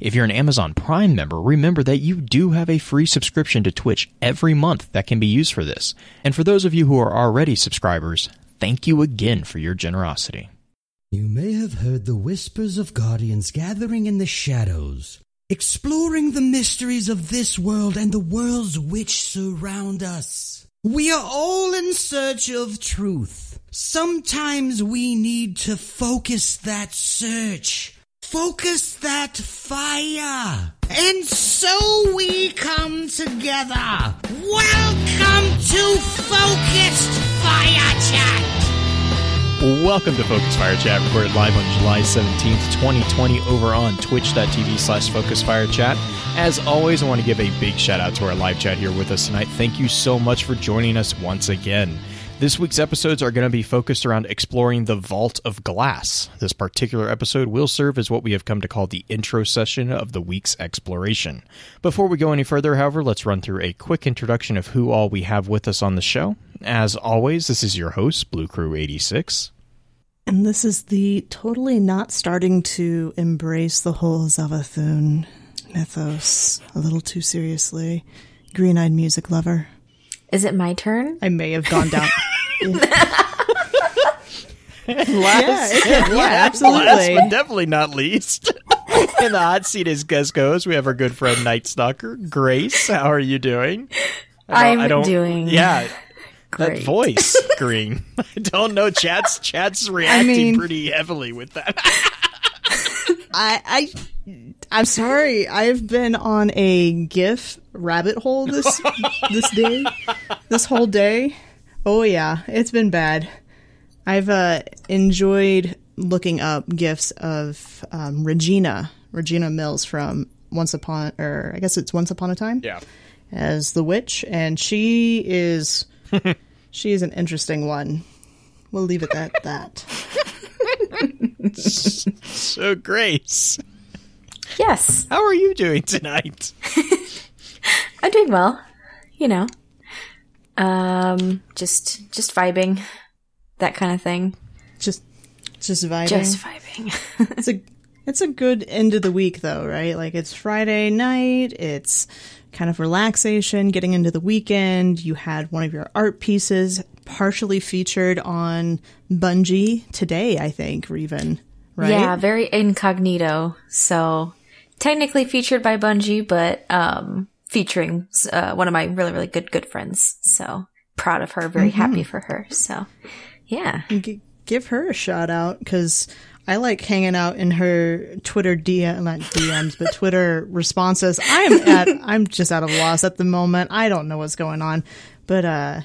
If you're an Amazon Prime member, remember that you do have a free subscription to Twitch every month that can be used for this. And for those of you who are already subscribers, thank you again for your generosity. You may have heard the whispers of guardians gathering in the shadows, exploring the mysteries of this world and the worlds which surround us. We are all in search of truth. Sometimes we need to focus that search Focus that fire. And so we come together. Welcome to Focused Fire Chat. Welcome to Focus Fire Chat, recorded live on July 17th, 2020, over on twitch.tv slash Focus Fire Chat. As always, I want to give a big shout out to our live chat here with us tonight. Thank you so much for joining us once again. This week's episodes are going to be focused around exploring the Vault of Glass. This particular episode will serve as what we have come to call the intro session of the week's exploration. Before we go any further, however, let's run through a quick introduction of who all we have with us on the show. As always, this is your host, Blue Crew 86. And this is the totally not starting to embrace the whole Savathûn mythos a little too seriously. Green eyed music lover. Is it my turn? I may have gone down. last, yeah, yeah, absolutely. Last but definitely not least. In the hot seat as guest goes, we have our good friend Night Stalker, Grace. How are you doing? I am doing. Yeah, Great. that voice, Green. I don't know. Chat's Chat's reacting mean- pretty heavily with that. I, I, I'm sorry. I've been on a GIF rabbit hole this this day, this whole day. Oh yeah, it's been bad. I've uh, enjoyed looking up gifs of um, Regina, Regina Mills from Once Upon, or I guess it's Once Upon a Time. yeah. as the witch, and she is she is an interesting one. We'll leave it at that. So, Grace, Yes, how are you doing tonight? I'm doing well. You know, um, just just vibing, that kind of thing. Just just vibing. Just vibing. it's a it's a good end of the week though, right? Like it's Friday night, it's kind of relaxation, getting into the weekend. You had one of your art pieces partially featured on Bungie today, I think, or even right? Yeah, very incognito. So technically featured by Bungie, but um, featuring uh, one of my really really good good friends. So proud of her. Very happy for her. So yeah. G- give her a shout out because I like hanging out in her Twitter DM, not DMs, but Twitter responses. I'm at, I'm just out of loss at the moment. I don't know what's going on, but uh,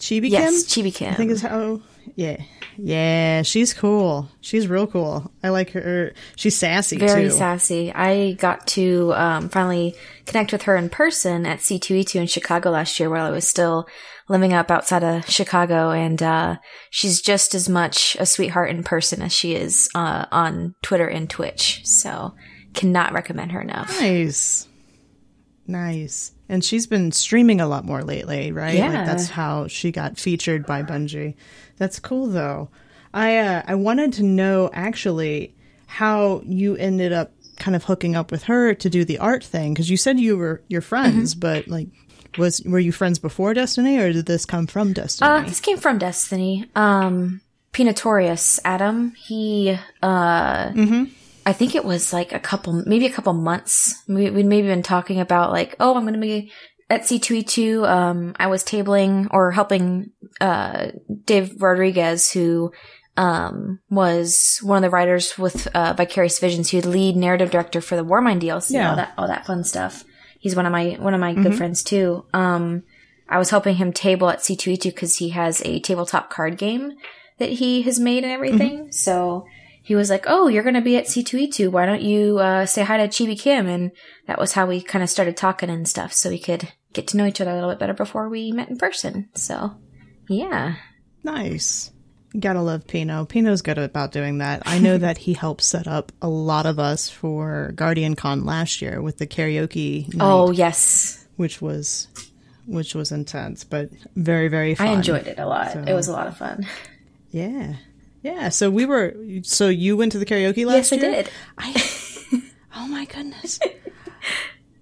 Chibi Yes, Kim, Chibi Kim. I think is how. Yeah, yeah, she's cool. She's real cool. I like her. She's sassy very too. sassy. I got to um, finally connect with her in person at C2E2 in Chicago last year while I was still living up outside of Chicago. And uh, she's just as much a sweetheart in person as she is uh, on Twitter and Twitch. So cannot recommend her enough. Nice. Nice. And she's been streaming a lot more lately, right? Yeah. Like that's how she got featured by Bungie. That's cool though. I uh, I wanted to know actually how you ended up kind of hooking up with her to do the art thing because you said you were your friends, Mm-hmm. but like was were you friends before Destiny or did this come from Destiny? Uh, this came from Destiny. Um, Pinatorius Adam. He, uh, I think it was like a couple, maybe a couple months. We, we'd maybe been talking about like, oh, I'm going to be at C2E2. Um, I was tabling or helping, uh, Dave Rodriguez, who, um, was one of the writers with, uh, Vicarious Visions. He would lead narrative director for the Warmind DLC, Yeah. all that, all that fun stuff. He's one of my, one of my good friends too. Um, I was helping him table at C2E2 because he has a tabletop card game that he has made and everything. So he was like, "Oh, you're going to be at C2E2. Why don't you uh, say hi to Chibi Kim?" And that was how we kind of started talking and stuff, so we could get to know each other a little bit better before we met in person. So, yeah. Nice. Gotta love Pino. Pino's good about doing that. I know that he helped set up a lot of us for Guardian Con last year with the karaoke night, Oh, yes. which was which was intense, but very, very fun. I enjoyed it a lot. It was a lot of fun. Yeah. Yeah. So we were so you went to the karaoke last Yes, I did. I Oh my goodness.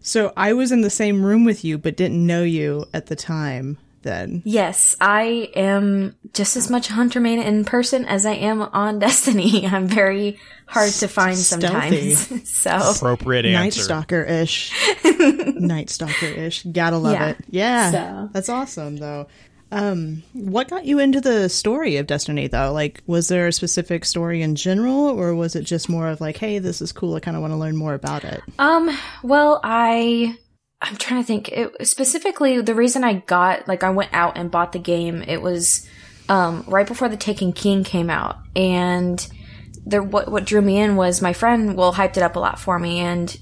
so I was in the same room with you but didn't know you at the time then. Yes, I am just as much Hunter main in person as I am on Destiny. I'm very hard to find Stealthy. sometimes. so, Appropriate Night. Stalker ish. Night Stalker ish. Gotta love Yeah. it. Yeah. So. That's awesome though. Um, what got you into the story of Destiny though? Like, was there a specific story in general, or was it just more of like, hey, this is cool, I kind of want to learn more about it? um, well, I I'm trying to think. It, specifically, the reason I got like I went out and bought the game. It was um right before the Taken King came out, and there what what drew me in was my friend well hyped it up a lot for me and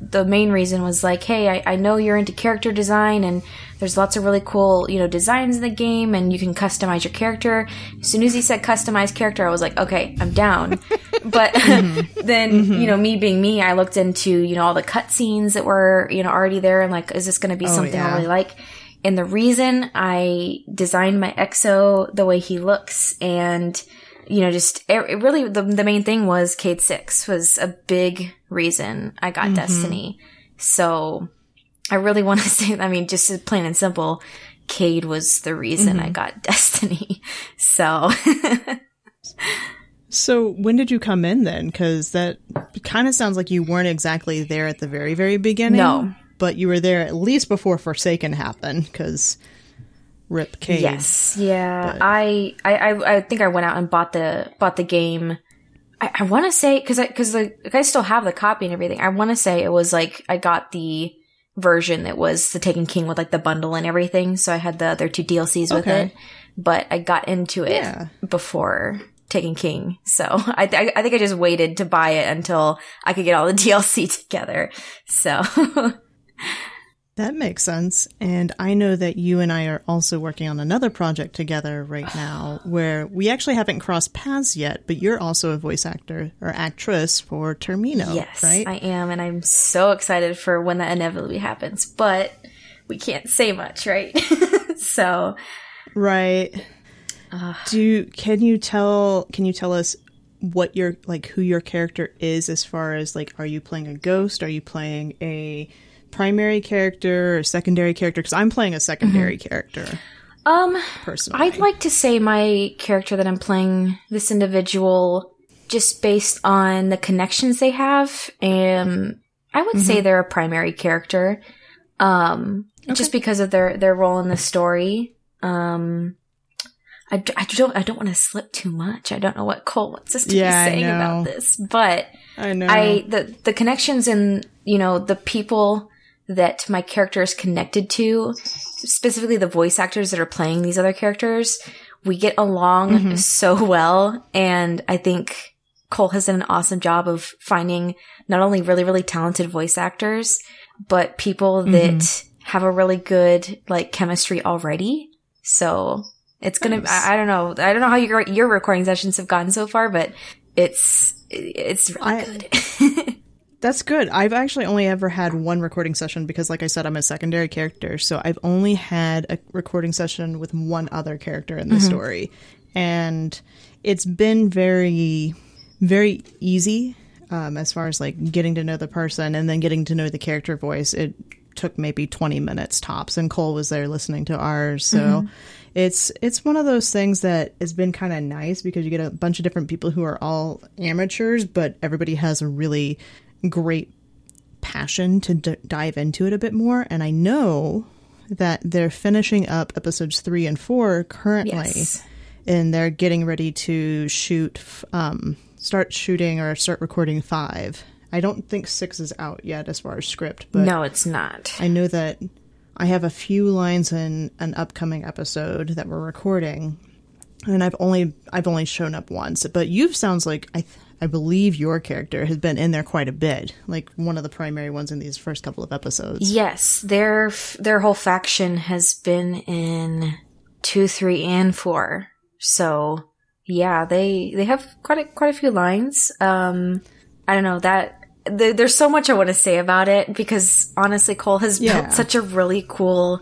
the main reason was like hey I, I know you're into character design and there's lots of really cool you know designs in the game and you can customize your character. As soon as he said customize character i was like okay i'm down. But mm-hmm. then mm-hmm. you know me being me i looked into you know all the cutscenes that were you know already there and like is this going to be oh, something yeah. i really like? And the reason i designed my exo the way he looks and you know, just it, it really the the main thing was Cade Six was a big reason I got mm-hmm. Destiny. So I really want to say, I mean, just plain and simple, Cade was the reason I mm-hmm. got Destiny. So So when did you come in then? Because that kind of sounds like you weren't exactly there at the very, very beginning. No. but you were there at least before Forsaken happened. Because Rip Cade. yes, yeah, I, I I I think I went out and bought the bought the game. I, I want to say because I because like I still have the copy and everything. I want to say it was like I got the version that was the Taken King with like the bundle and everything. So I had the other two DLCs with Okay. it, but I got into it Yeah. before Taken King. So I, I I think I just waited to buy it until I could get all the DLC together. So That makes sense. And I know that you and I are also working on another project together right now where we actually haven't crossed paths yet, but you're also a voice actor or actress for Termino, yes, right? I am, and I'm so excited for when that inevitably happens. But we can't say much, right? so right. Do can you tell can you tell us what your like who your character is as far as like are you playing a ghost? Are you playing a primary character or secondary character? Because I'm playing a secondary character um. personally. I'd like to say my character that I'm playing, this individual, just based on the connections they have, um, I would say they're a primary character. Um, just because of their their role in the story. Um, I, I don't I don't want to slip too much. I don't know what Cole wants us to Yeah, be saying about this, but I know. I the the connections and you know the people that my character is connected to, specifically the voice actors that are playing these other characters, we get along mm-hmm. so well, and I think Cole has done an awesome job of finding not only really really talented voice actors, but people mm-hmm. that have a really good like chemistry already. So it's gonna. Nice. I, I don't know. I don't know how your your recording sessions have gone so far, but it's it's really I- good. That's good. I've actually only ever had one recording session because, like I said, I'm a secondary character. So I've only had a recording session with one other character in the story. And it's been very, very easy um, as far as like getting to know the person and then getting to know the character voice. It took maybe 20 minutes tops, and Cole was there listening to ours. So. It's it's one of those things that has been kind of nice because you get a bunch of different people who are all amateurs, but everybody has a really great passion to d- dive into it a bit more. And I know that they're finishing up episodes three and four currently, Yes. and they're getting ready to shoot, um, start shooting or start recording five. I don't think six is out yet as far as script, but no, it's not. I know that I have a few lines in an upcoming episode that we're recording, and I've only I've only shown up once. But you've sounds like I th- I believe your character has been in there quite a bit, like one of the primary ones in these first couple of episodes. Yes, their their whole faction has been in two, three, and four. So yeah, they they have quite a, quite a few lines. Um, I don't know that th- there's so much I want to say about it because honestly, Cole has Yeah. built such a really cool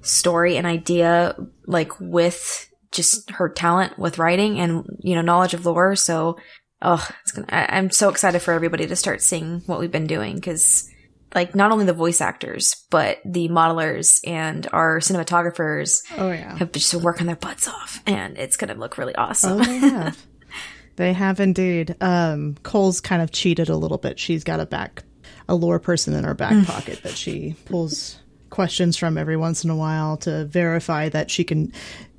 story and idea, like with just her talent with writing and you know knowledge of lore. So, oh, it's gonna, I- I'm so excited for everybody to start seeing what we've been doing because, like, not only the voice actors but the modelers and our cinematographers Oh yeah. have been just working their butts off, and it's gonna look really awesome. Oh, they have. they have indeed. Um, Cole's kind of cheated a little bit. She's got a back, a lore person in her back pocket that she pulls questions from every once in a while to verify that she can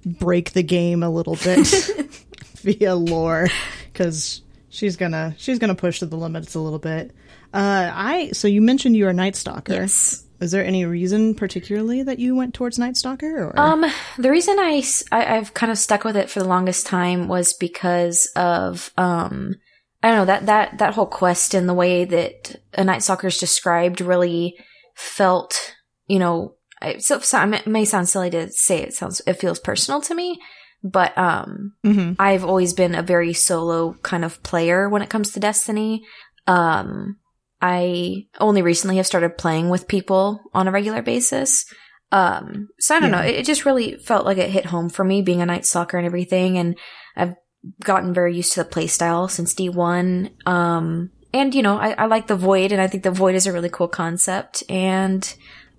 break the game a little bit via lore because she's gonna she's gonna push to the limits a little bit. Uh, I so you mentioned you are Night Stalker. yes. Is there any reason particularly that you went towards Night Stalker? Or Um, the reason I, I have kind of stuck with it for the longest time was because of um, I don't know that that that whole quest and the way that a Night Stalker is described really felt, you know, I, so, so it may sound silly to say it sounds it feels personal to me, but um, Mhm. I've always been a very solo kind of player when it comes to Destiny. Um, I only recently have started playing with people on a regular basis. Um, so I don't Yeah. know. It, it just really felt like it hit home for me being a night stalker and everything. And I've gotten very used to the play style since D1. Um, and you know, I, I like the void and I think the void is a really cool concept. And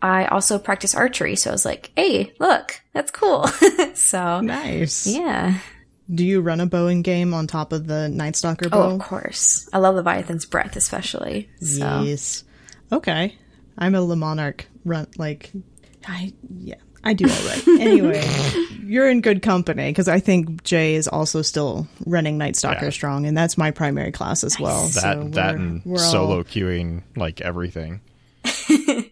I also practice archery. So I was like, Hey, look, that's cool. so nice. yeah. Do you run a bowing game on top of the Night Stalker Oh, bow? of course. I love Leviathan's breath, especially. So. Yes. Okay. I'm a Le Monarque run like I yeah, I do all right. anyway, you're in good company because I think Jay is also still running Night Stalker Yeah. strong and that's my primary class as well. That so that we're- and we're all- solo queuing like everything.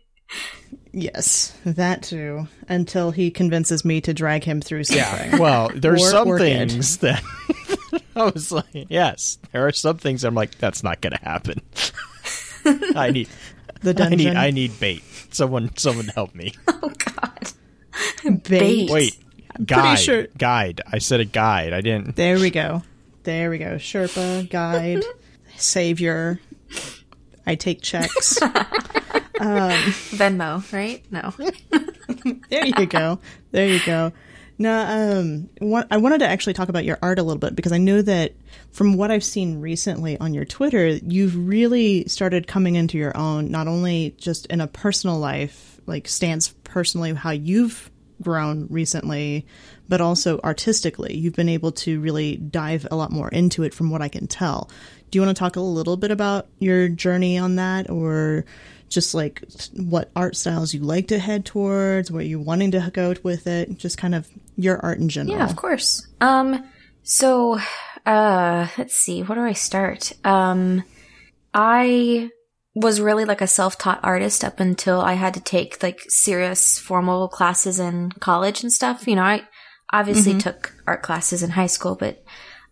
Yes, that too. Until he convinces me to drag him through something. Yeah. Well, there's Or some Orchid. things that I was like, yes, there are some things I'm like, that's not going to happen. I need, The I dungeon. need, I need bait. Someone, someone help me. Oh, God. bait. Wait, guide, sure- guide. I said a guide. I didn't. There we go. There we go. Sherpa, guide, savior. I take checks. Venmo, right? No. there you go. There you go. Now, um, what, I wanted to actually talk about your art a little bit because I know that from what I've seen recently on your Twitter, you've really started coming into your own, not only just in a personal life, like stance personally, how you've grown recently, but also artistically. You've been able to really dive a lot more into it from what I can tell. Do you want to talk a little bit about your journey on that or just like what art styles you like to head towards, where you're wanting to go with it, just kind of your art in general. Yeah, of course. Um, so, uh, let's see, where do I start? Um, I was really like a self-taught artist up until I had to take like serious formal classes in college and stuff. You know, I obviously took art classes in high school, but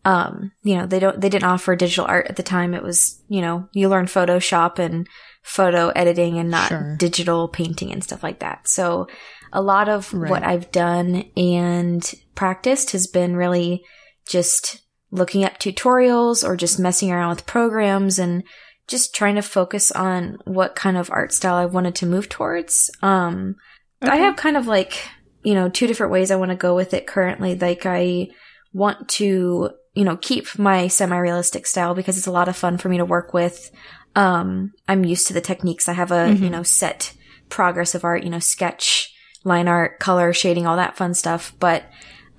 um, you know, they don't they didn't offer digital art at the time. It was, you know, you learn Photoshop and photo editing and not Sure. digital painting and stuff like that. So a lot of Right. what I've done and practiced has been really just looking up tutorials or just messing around with programs and just trying to focus on what kind of art style I wanted to move towards. Um, I have kind of like, you know, two different ways I want to go with it currently. Like I want to, you know, keep my semi-realistic style because it's a lot of fun for me to work with. Um, I'm used to the techniques. I have a, you know, set progress of art, you know, sketch, line art, color, shading, all that fun stuff. But,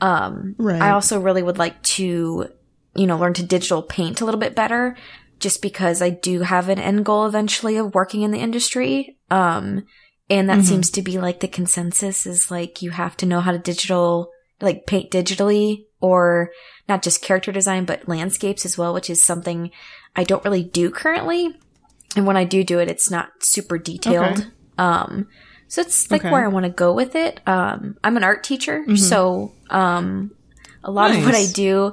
um, Right. I also really would like to, you know, learn to digital paint a little bit better just because I do have an end goal eventually of working in the industry. Um, and that seems to be like the consensus is like you have to know how to digital, like paint digitally or not just character design, but landscapes as well, which is something I don't really do currently. And when I do do it, it's not super detailed. Okay. Um, so it's like Okay. where I want to go with it. Um, I'm an art teacher, so um, a lot of what I do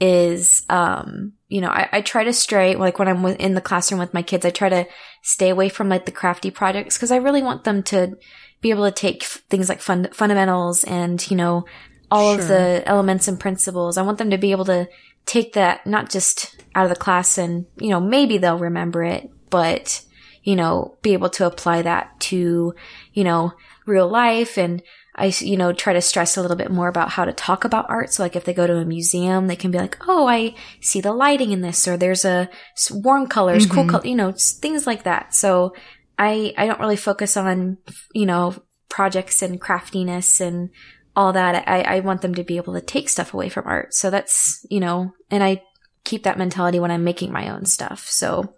is, um, you know, I, I try to stray, like when I'm in the classroom with my kids, I try to stay away from like the crafty projects because I really want them to be able to take f- things like fun- fundamentals and, you know, all of the elements and principles. I want them to be able to take that not just out of the class and, you know, maybe they'll remember it, but, you know, be able to apply that to, you know, real life and I, you know, try to stress a little bit more about how to talk about art. So like if they go to a museum, they can be like, Oh, I see the lighting in this, or there's a warm colors, cool mm-hmm. color, you know, things like that. So I, I don't really focus on, you know, projects and craftiness and all that. I, I want them to be able to take stuff away from art. So that's, you know, and I keep that mentality when I'm making my own stuff. So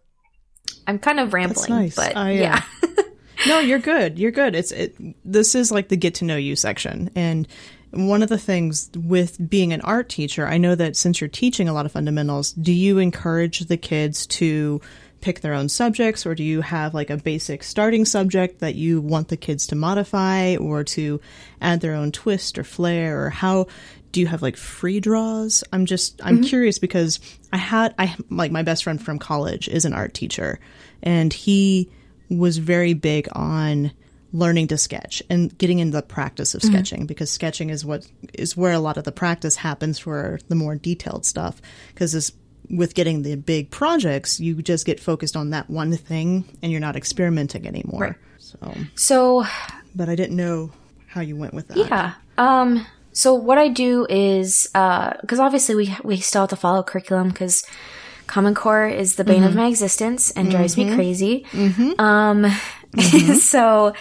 I'm kind of rambling, nice. but I, uh, yeah. no, you're good. You're good. It's it. This is like the get to know you section, and one of the things with being an art teacher, I know that since you're teaching a lot of fundamentals, do you encourage the kids to pick their own subjects, or do you have like a basic starting subject that you want the kids to modify or to add their own twist or flair, or how? Do you have like free draws? I'm just I'm curious because I had I like my best friend from college is an art teacher and he was very big on learning to sketch and getting into the practice of sketching because sketching is what is where a lot of the practice happens for the more detailed stuff because with getting the big projects you just get focused on that one thing and you're not experimenting anymore Right. so So but i didn't know how you went with that Yeah. Um, so what I do is, uh, cause obviously we, we still have to follow curriculum cause Common Core is the bane of my existence and drives me crazy. Um, so,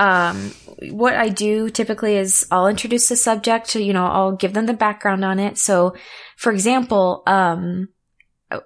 um, what I do typically is I'll introduce the subject, you know, I'll give them the background on it. So, for example, um,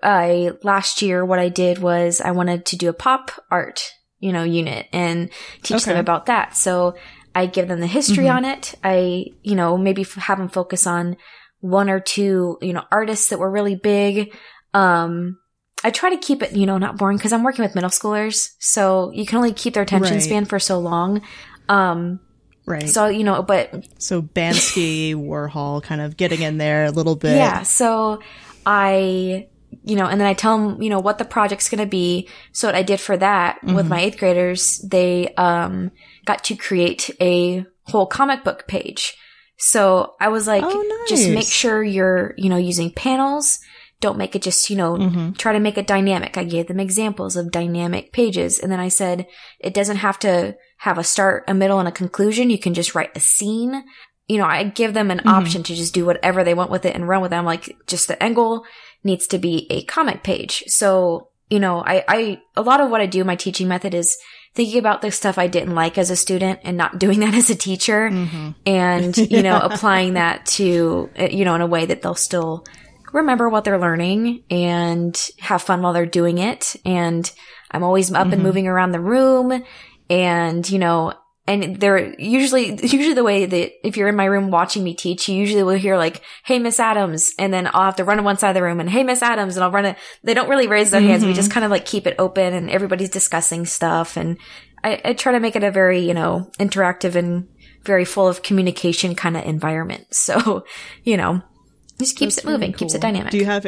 I last year what I did was I wanted to do a pop art, you know, unit and teach them about that. So I give them the history on it. I, you know, maybe f- have them focus on one or two, you know, artists that were really big. Um, I try to keep it, you know, not boring because I'm working with middle schoolers. So you can only keep their attention Right. span for so long. Um, right so, so, you know, but So Banksy warhol kind of getting in there a little bit Yeah. So I, you know, and then I tell them, you know, what the project's going to be. So what I did for that Mm-hmm. with my eighth graders, they, um, got to create a whole comic book page. So I was like, Oh, just make sure you're, you know, using panels. Don't make it just, you know, Mm-hmm. try to make it dynamic. I gave them examples of dynamic pages. And then I said, it doesn't have to have a start, a middle, and a conclusion. You can just write a scene. You know, I give them an Mm-hmm. option to just do whatever they want with it and run with them. Like just the angle needs to be a comic page. So, you know, I, I, a lot of what I do, my teaching method is thinking about the stuff I didn't like as a student and not doing that as a teacher Mm-hmm. and, you know, applying that to, uh, you know, in a way that they'll still remember what they're learning and have fun while they're doing it. And I'm always up and moving around the room and, you know, and they're usually, usually the way that if you're in my room watching me teach, you usually will hear like, Hey, Miss Adams. And then I'll have to run to one side of the room and Hey, Miss Adams. And I'll run it. They don't really raise their hands. We just mm-hmm. kind of like keep it open and everybody's discussing stuff. And I, I try to make it a very, you know, interactive and very full of communication kind of environment. So, you know, just keeps That's it moving, really keeps it dynamic. Do you have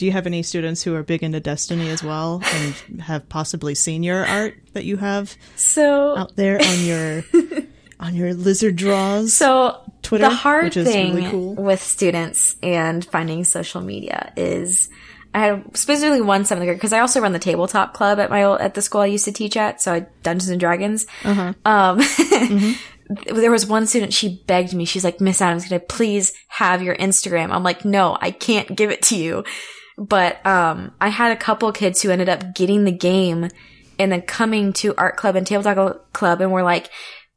do you have any students who are big into Destiny as well and have possibly seen your art that you have so, out there on your on your lizard draws? So Twitter, the hard which is thing really cool. with students and finding social media is I had specifically one seventh grade because I also run the tabletop club at my old, at the school I used to teach at. So I Dungeons and Dragons. Uh-huh. Um, Mm-hmm. there was one student. She begged me. She's like, Miss Adams, can I please have your Instagram? I'm like, no, I can't give it to you. But um, I had a couple kids who ended up getting the game and then coming to art club and tabletop club and were like,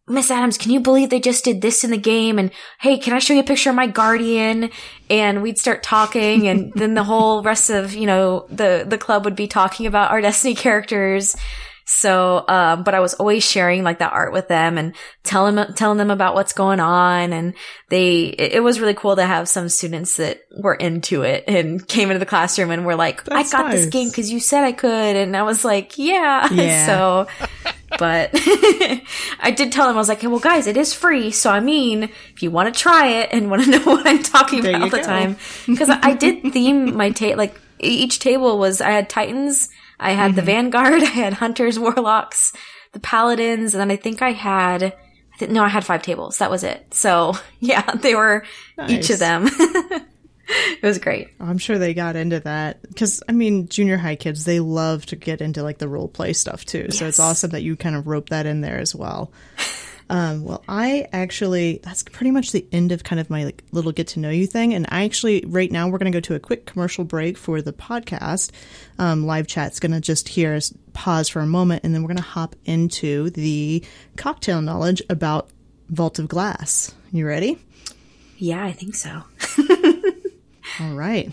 Miss Adams, can you believe they just did this in the game? And hey, can I show you a picture of my guardian? And we'd start talking and then the whole rest of, you know, the, the club would be talking about our Destiny characters. So, um, but I was always sharing like that art with them and telling, telling them about what's going on. And they, it, it was really cool to have some students that were into it and came into the classroom and were like, That's I got this game because you said I could. And I was like, yeah. Yeah. so, but I did tell them I was like, hey, "Well, guys, it is free, so I mean, if you want to try it and want to know what I'm talking There about all the go. time, because I did theme my ta- like each table was I had Titans, I had the mm-hmm. Vanguard, I had Hunters, Warlocks, the Paladins, and then I think I had. I think, no, I had five tables. That was it. So yeah, they were each of them. it was great. I'm sure they got into that because I mean, junior high kids they love to get into like the role play stuff too. So it's awesome that you kind of rope that in there as well. Um, well, I actually that's pretty much the end of kind of my like little get to know you thing, and I actually right now we're going to go to a quick commercial break for the podcast. Um, live chat's going to just hear us pause for a moment, and then we're going to hop into the cocktail knowledge about Vault of Glass. You ready? Yeah, I think so. All right.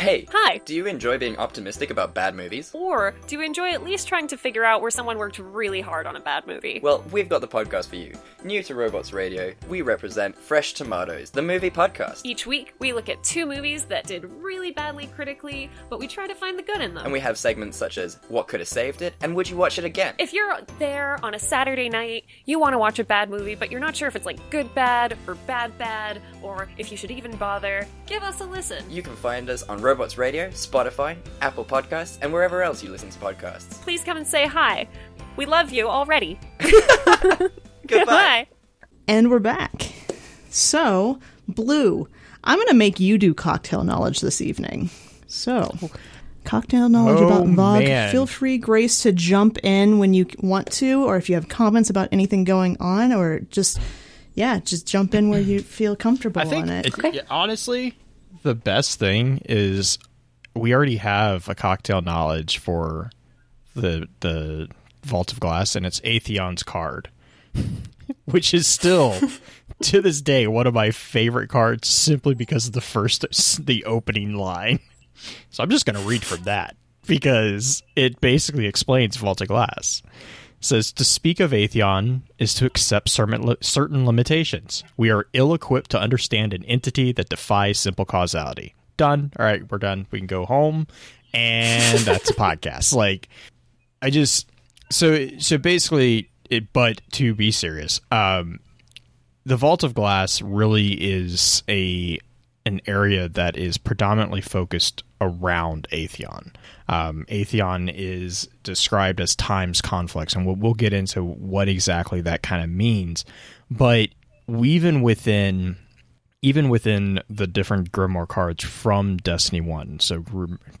Hey. Hi. Do you enjoy being optimistic about bad movies? Or do you enjoy at least trying to figure out where someone worked really hard on a bad movie? Well, we've got the podcast for you. New to Robots Radio, we represent Fresh Tomatoes, the movie podcast. Each week, we look at two movies that did really badly critically, but we try to find the good in them. And we have segments such as What Could Have Saved It and Would You Watch It Again? if you're there on a Saturday night, you want to watch a bad movie, but you're not sure if it's like good bad or bad bad, or if you should even bother, give us a listen. You can find us on Robots Radio, Spotify, Apple Podcasts, and wherever else you listen to podcasts. Please come and say hi. We love you already. Goodbye. And we're back. So, Blue, I'm going to make you do cocktail knowledge this evening. So, cocktail knowledge Oh, about VOG. man. Feel free, Grace, to jump in when you want to, or if you have comments about anything going on, or just, yeah, just jump in where you feel comfortable I think on it. it- yeah, honestly, the best thing is we already have a cocktail knowledge for the the Vault of Glass, and it's Atheon's card, which is still to this day one of my favorite cards, simply because of the first the opening line. So I'm just going to read from that because it basically explains Vault of Glass. Says to speak of Atheon is to accept certain, certain limitations. We are ill equipped to understand an entity that defies simple causality. Done. All right, we're done. We can go home, and that's a podcast. Like, I just so so basically, it, but to be serious, um, the Vault of Glass really is a an area that is predominantly focused around Atheon. Um, Atheon is described as times conflicts, and we'll, we'll get into what exactly that kind of means. But even within even within the different Grimoire cards from Destiny 1, so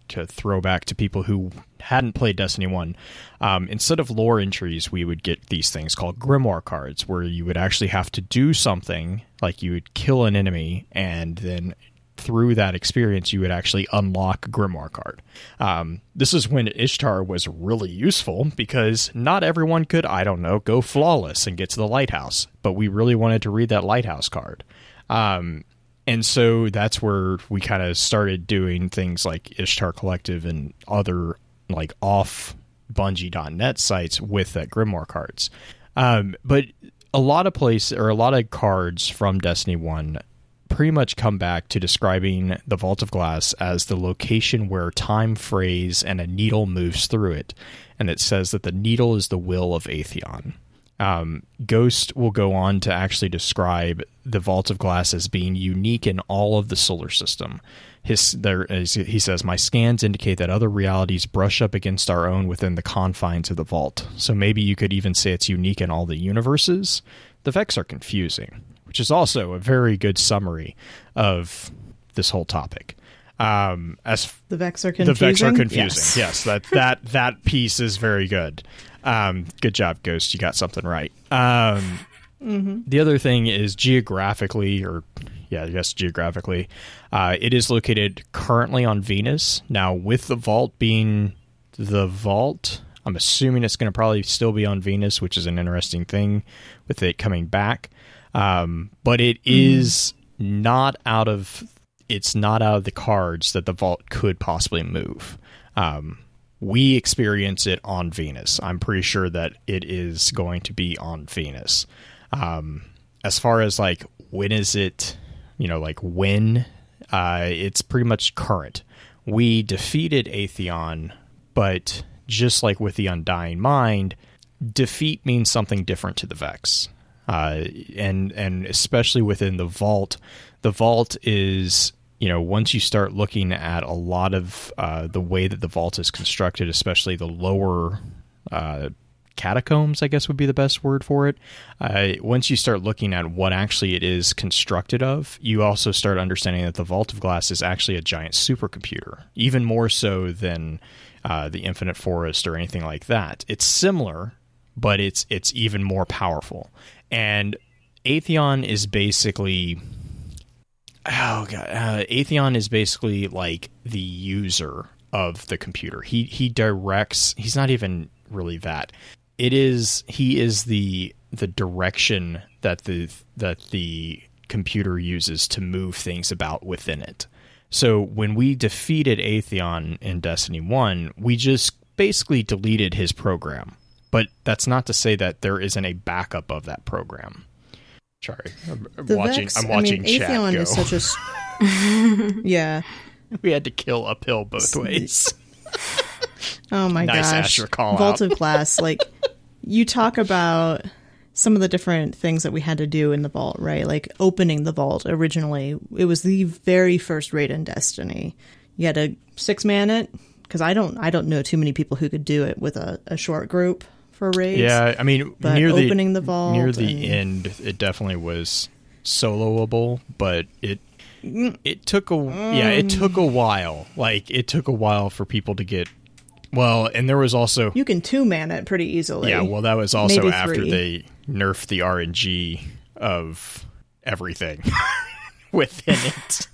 to throw back to people who hadn't played Destiny 1, um, instead of lore entries, we would get these things called Grimoire cards, where you would actually have to do something, like you would kill an enemy, and then through that experience, you would actually unlock Grimoire card. Um, this is when Ishtar was really useful because not everyone could, I don't know, go flawless and get to the lighthouse, but we really wanted to read that lighthouse card. Um, and so that's where we kind of started doing things like Ishtar Collective and other like off Bungie.net sites with that Grimoire cards. Um, but a lot of place or a lot of cards from Destiny 1 pretty much come back to describing the Vault of Glass as the location where time frays and a needle moves through it. And it says that the needle is the will of Atheon. Um, Ghost will go on to actually describe the Vault of Glass as being unique in all of the solar system. His there he says, my scans indicate that other realities brush up against our own within the confines of the vault. So maybe you could even say it's unique in all the universes. The Vex are confusing, which is also a very good summary of this whole topic. Um, as the Vex are the confusing. Vex are confusing. Yes. Yes, that that that piece is very good. Um, good job, Ghost. You got something right. Um, The other thing is geographically, or yeah, I guess geographically, uh, it is located currently on Venus. Now, with the vault being the vault, I'm assuming it's going to probably still be on Venus, which is an interesting thing with it coming back. Um, but it is not out of it's not out of the cards that the vault could possibly move. Um, we experience it on Venus. I'm pretty sure that it is going to be on Venus. Um, as far as like when is it, you know, like when, uh, it's pretty much current. We defeated Atheon, but just like with the Undying Mind, defeat means something different to the Vex, uh, and and especially within the Vault, the Vault is you know once you start looking at a lot of uh, the way that the Vault is constructed, especially the lower. Uh, catacombs, I guess would be the best word for it. Uh, once you start looking at what actually it is constructed of, you also start understanding that the Vault of Glass is actually a giant supercomputer, even more so than uh, the Infinite Forest or anything like that. It's similar, but it's it's even more powerful. And Atheon is basically oh god, uh, Atheon is basically like the user of the computer. He he directs. He's not even really that. It is he is the the direction that the that the computer uses to move things about within it. So when we defeated Atheon in Destiny 1, we just basically deleted his program. But that's not to say that there isn't a backup of that program. Sorry, I'm, watching. Vex, I'm watching I mean, chat Atheon go. is such a. yeah. we had to kill uphill both ways. Oh my Nice gosh. Asher call Vault out. of Glass. Like, you talk about some of the different things that we had to do in the vault, right? Like opening the vault originally. It was the very first raid in Destiny. You had to six man it because I don't I don't know too many people who could do it with a, a short group for raids. Yeah, I mean, But near the opening the vault near the and- end, it definitely was soloable, but it mm. it took a yeah, it mm. took a while. Like it took a while for people to get well, and there was also You can two man it pretty easily. yeah, well, that was also Maybe after three. they nerfed the RNG of everything within it.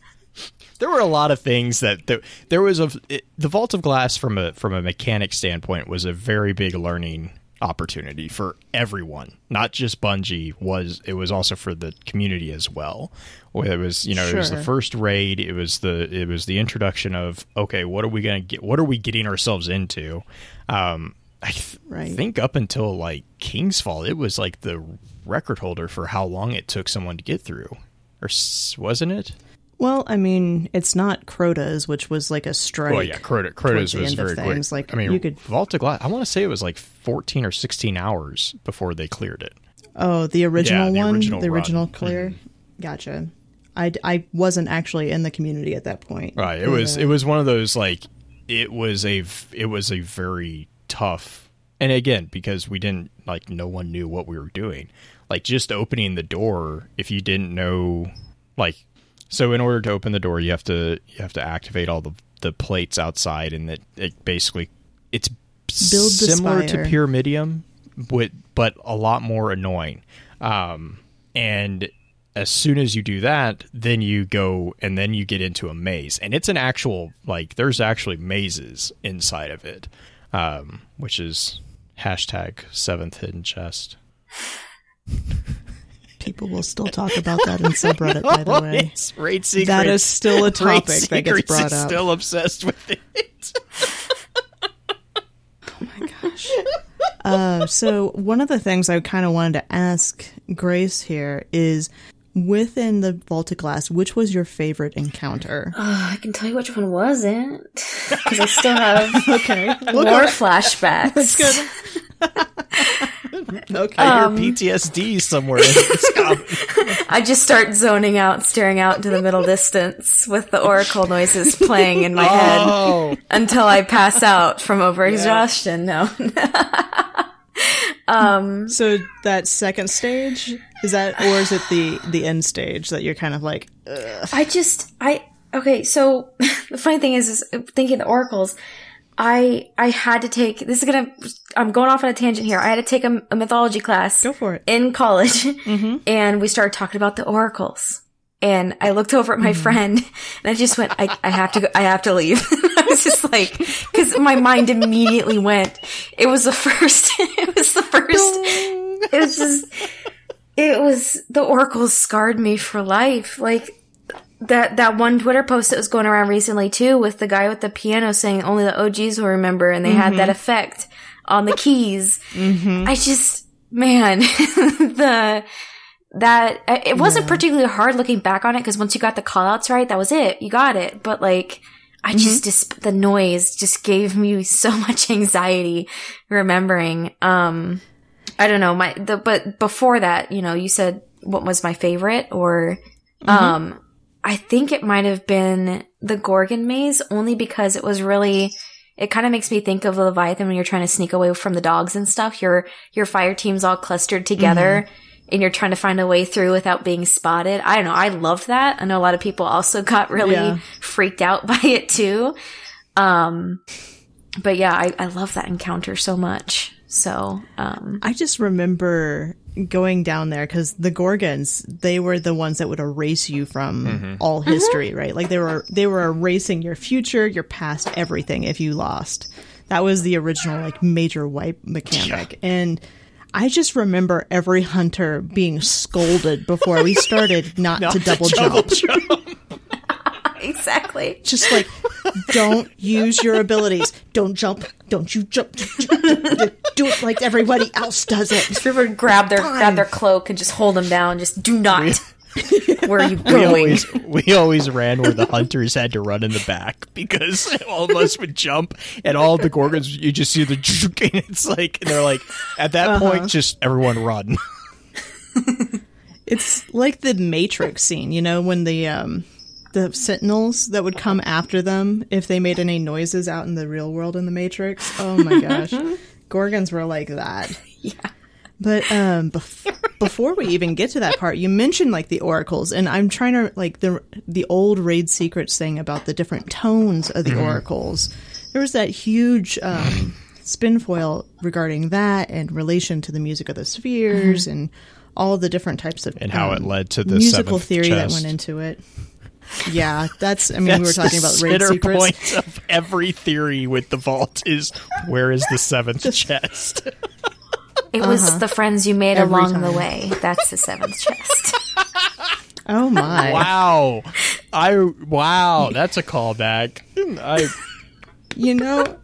There were a lot of things that there, there was a it, the Vault of Glass from a from a mechanic standpoint was a very big learning opportunity for everyone, not just Bungie. Was it was also for the community as well. Where it was you know it was the first raid. It was the it was the introduction of okay, what are we gonna get? What are we getting ourselves into? Um, I th- Right. think up until like King's Fall, it was like the record holder for how long it took someone to get through, or s- wasn't it? Well, I mean, it's not Crota's, which was like a strike. Well, yeah, Crota, Crota's was very quick. things. Like, I mean, you could- Vault of Glass. I want to say it was like fourteen or sixteen hours before they cleared it. Oh, the original Yeah, the one, original the run. original mm-hmm. clear. Gotcha. I, I wasn't actually in the community at that point. Right. It was it was one of those like it was a it was a very tough and again because we didn't like no one knew what we were doing. Like just opening the door if you didn't know like so in order to open the door you have to you have to activate all the the plates outside and that it basically it's Build the similar spire. to Pyramidion but but a lot more annoying. Um and as soon as you do that, then you go and then you get into a maze, and it's an actual like there's actually mazes inside of it, um, which is hashtag seventh hidden chest. People will still talk about that in subreddit, by the way. It's raid secrets. That is still a topic that gets brought up. Still obsessed with it. Uh, so one of the things I kind of wanted to ask Grace here is, within the Vault of Glass, which was your favorite encounter? Oh, I can tell you which one wasn't because I still have Okay, war flashbacks. okay. I hear um, PTSD somewhere in this. I just start zoning out, staring out into the middle distance with the oracle noises playing in my head Oh, until I pass out from overexhaustion. No, um, So that second stage is that, or is it the the end stage that you're kind of like, I just I okay. So the funny thing is, is thinking the oracles. I I had to take this is gonna I'm going off on a tangent here. I had to take a, a mythology class. Go for it. in college, mm-hmm. and we started talking about the oracles. And I looked over at my mm-hmm. friend, and I just went, "I, I have to go. I have to leave." I was just like, because my mind immediately went. It was the first. It was the first. It was just. It was the oracles scarred me for life. Like that that one Twitter post that was going around recently too, with the guy with the piano saying only the OGs will remember, and they had that effect on the keys. I just, man, the that it wasn't particularly hard looking back on it because once you got the callouts right, that was it. You got it. But like, I just just the noise just gave me so much anxiety remembering. Um, I don't know my the but before that, you know, you said what was my favorite or um I think it might have been the Gorgon maze only because it was really it kind of makes me think of Leviathan when you're trying to sneak away from the dogs and stuff. Your your fire team's all clustered together and you're trying to find a way through without being spotted. I don't know. I loved that. I know a lot of people also got really Yeah. freaked out by it too. Um but yeah, I, I love that encounter so much. So, um I just remember going down there because the Gorgons, they were the ones that would erase you from all uh-huh. history, right? Like they were they were erasing your future, your past, everything if you lost. That was the original like major wipe mechanic. And I just remember every hunter being scolded before we started not, to double jump. exactly. Just like, don't use your abilities. Don't jump. Don't you jump. Do it like everybody else does it. If you grab their grab their cloak and just hold them down, just do not. Where are you We going? always we always ran where the hunters had to run in the back because all of us would jump and all the gorgons you just see the and it's like and they're like at that point just everyone run. It's like the Matrix scene, you know, when the um the sentinels that would come after them if they made any noises out in the real world in the Matrix. Oh my gosh. Gorgons were like that. Yeah. But um bef- before we even get to that part, you mentioned like the oracles and I'm trying to like the the old raid secrets thing about the different tones of the oracles. There was that huge um spin foil regarding that and relation to the music of the spheres and all the different types of And how it um, led to the musical theory that went into it. Yeah, that's. I mean, we were talking the about raid center secrets. point of every theory with the vault is where is the seventh chest? It was uh-huh. the friends you made Every along the way. That's the seventh chest. Oh my! wow. I wow, that's a callback. I You know,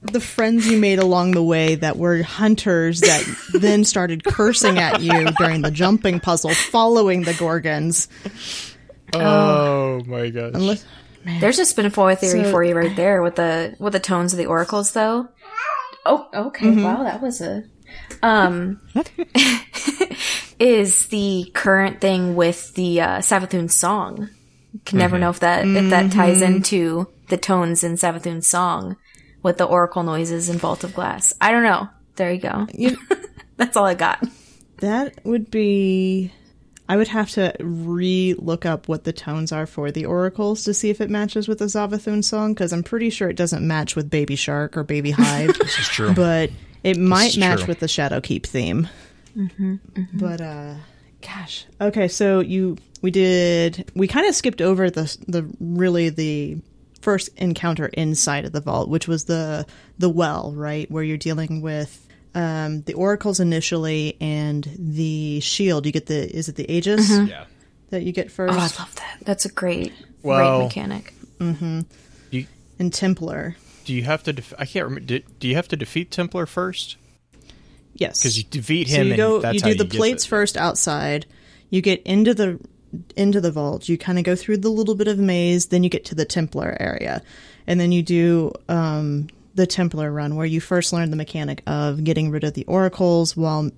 the friends you made along the way that were hunters that then started cursing at you during the jumping puzzle, following the gorgons. Oh my gosh. Unless, There's a spin foil theory So- for you right there with the with the tones of the oracles, though. Oh, okay. Mm-hmm. Wow, that was a um is the current thing with the uh, Savathûn song. Can never know if that if that ties Mm-hmm. into the tones in Savathûn's song with the oracle noises and Vault of Glass. I don't know. There you go. You- That's all I got. that would be. I would have to re look up what the tones are for the oracles to see if it matches with the Savathûn song because I'm pretty sure it doesn't match with Baby Shark or Baby Hive. This is true. but it might match true. with the Shadowkeep theme. But uh, gosh, okay. So you we did we kind of skipped over the the really the first encounter inside of the vault, which was the the well, right, where you're dealing with. Um, the oracles initially and the shield. You get the is it the Aegis yeah. that you get first, Oh, I love that. That's a great Well- great mechanic. You, and Templar. do you have to def- I can't remember do, do you have to defeat Templar first? Yes, Cuz you defeat So him you and go, that's you how do the you plates first outside. You get into the into the vault. You kind of go through the little bit of maze. Then you get to the Templar area, and then you do um, the Templar run, where you first learn the mechanic of getting rid of the oracles while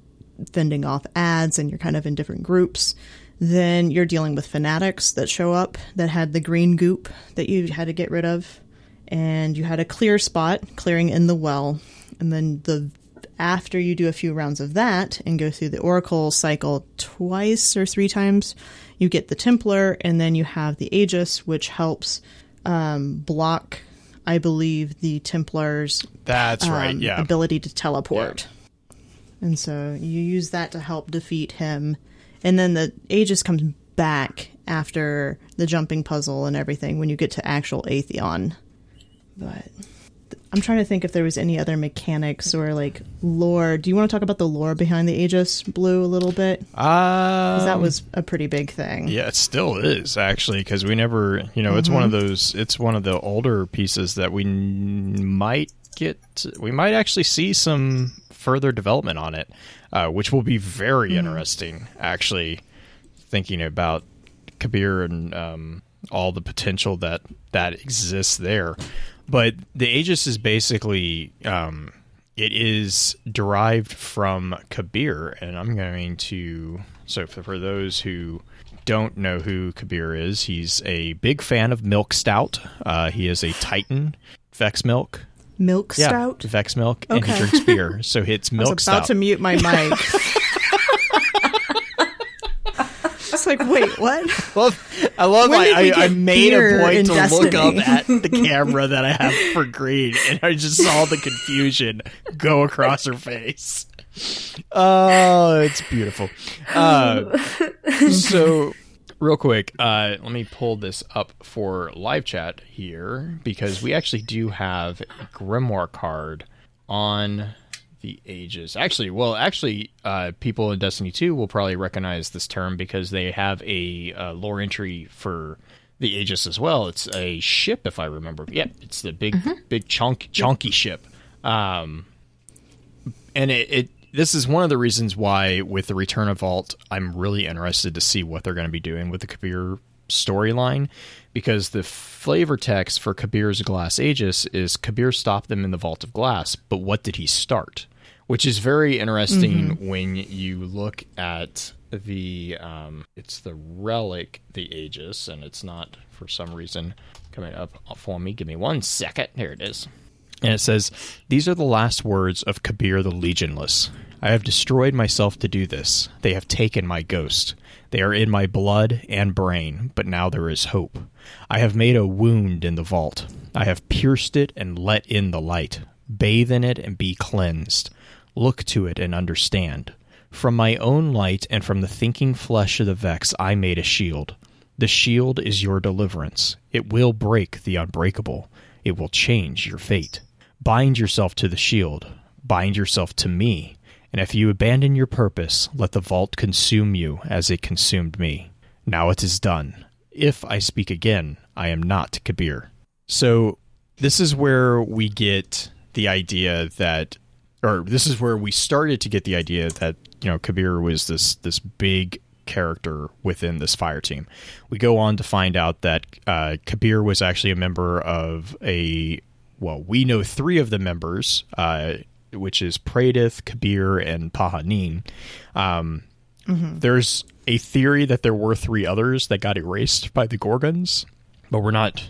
fending off ads, and you're kind of in different groups. Then you're dealing with fanatics that show up that had the green goop that you had to get rid of, and you had a clear spot, clearing in the well, and then the after you do a few rounds of that and go through the oracle cycle twice or three times, you get the Templar, and then you have the Aegis, which helps um, block, I believe, the Templar's That's right. um, Yeah. ability to teleport. And so you use that to help defeat him. And then the Aegis comes back after the jumping puzzle and everything when you get to actual Atheon. But I'm trying to think if there was any other mechanics or like lore. Do you want to talk about the lore behind the Aegis Blue a little bit? Um, that was a pretty big thing. Yeah, it still is actually because we never, you know, it's one of Mm-hmm. those. It's one of the older pieces that we n- might get. We might actually see some further development on it, uh, which will be very Mm-hmm. interesting. Actually, thinking about Kabir and um, all the potential that that exists there, but the Aegis is basically. Um, it is derived from Kabir, and I'm going to. So, for, for those who don't know who Kabir is, he's a big fan of milk stout. Uh, he is a Titan Vex milk. Milk Yeah, stout. Vex milk, and he drinks beer. So it's I milk was about stout. to mute my mic. Was like, wait, what? love, I love When I, I, I made a point in to look up at the camera that I have for Green, and I just saw the confusion go across her face. Oh, it's beautiful. Uh, so, real quick, uh, let me pull this up for live chat here because we actually do have a Grimoire card on the Aegis. Actually, well, actually, uh, people in Destiny 2 will probably recognize this term because they have a uh, lore entry for the Aegis as well. It's a ship, if I remember. Yeah, it's the big, big chunk, chunky ship. Um, and it, it this is one of the reasons why with the return of vault i'm really interested to see what they're going to be doing with the kabir storyline because the flavor text for kabir's glass aegis is kabir stopped them in the vault of glass but what did he start which is very interesting when you look at the um, it's the relic the aegis and it's not for some reason coming up for me give me one second here it is and it says, These are the last words of Kabir the Legionless. I have destroyed myself to do this. They have taken my ghost. They are in my blood and brain, but now there is hope. I have made a wound in the vault. I have pierced it and let in the light. Bathe in it and be cleansed. Look to it and understand. From my own light and from the thinking flesh of the Vex, I made a shield. The shield is your deliverance. It will break the unbreakable. It will change your fate. Bind yourself to the shield. Bind yourself to me. And if you abandon your purpose, let the vault consume you as it consumed me. Now it is done. If I speak again, I am not Kabir. So, this is where we get the idea that or this is where we started to get the idea that you know Kabir was this this big character within this fire team. We go on to find out that uh, Kabir was actually a member of a well, we know three of the members, uh, which is Praedyth, Kabir, and Pahanin. Um, There's a theory that there were three others that got erased by the Gorgons, but we're not.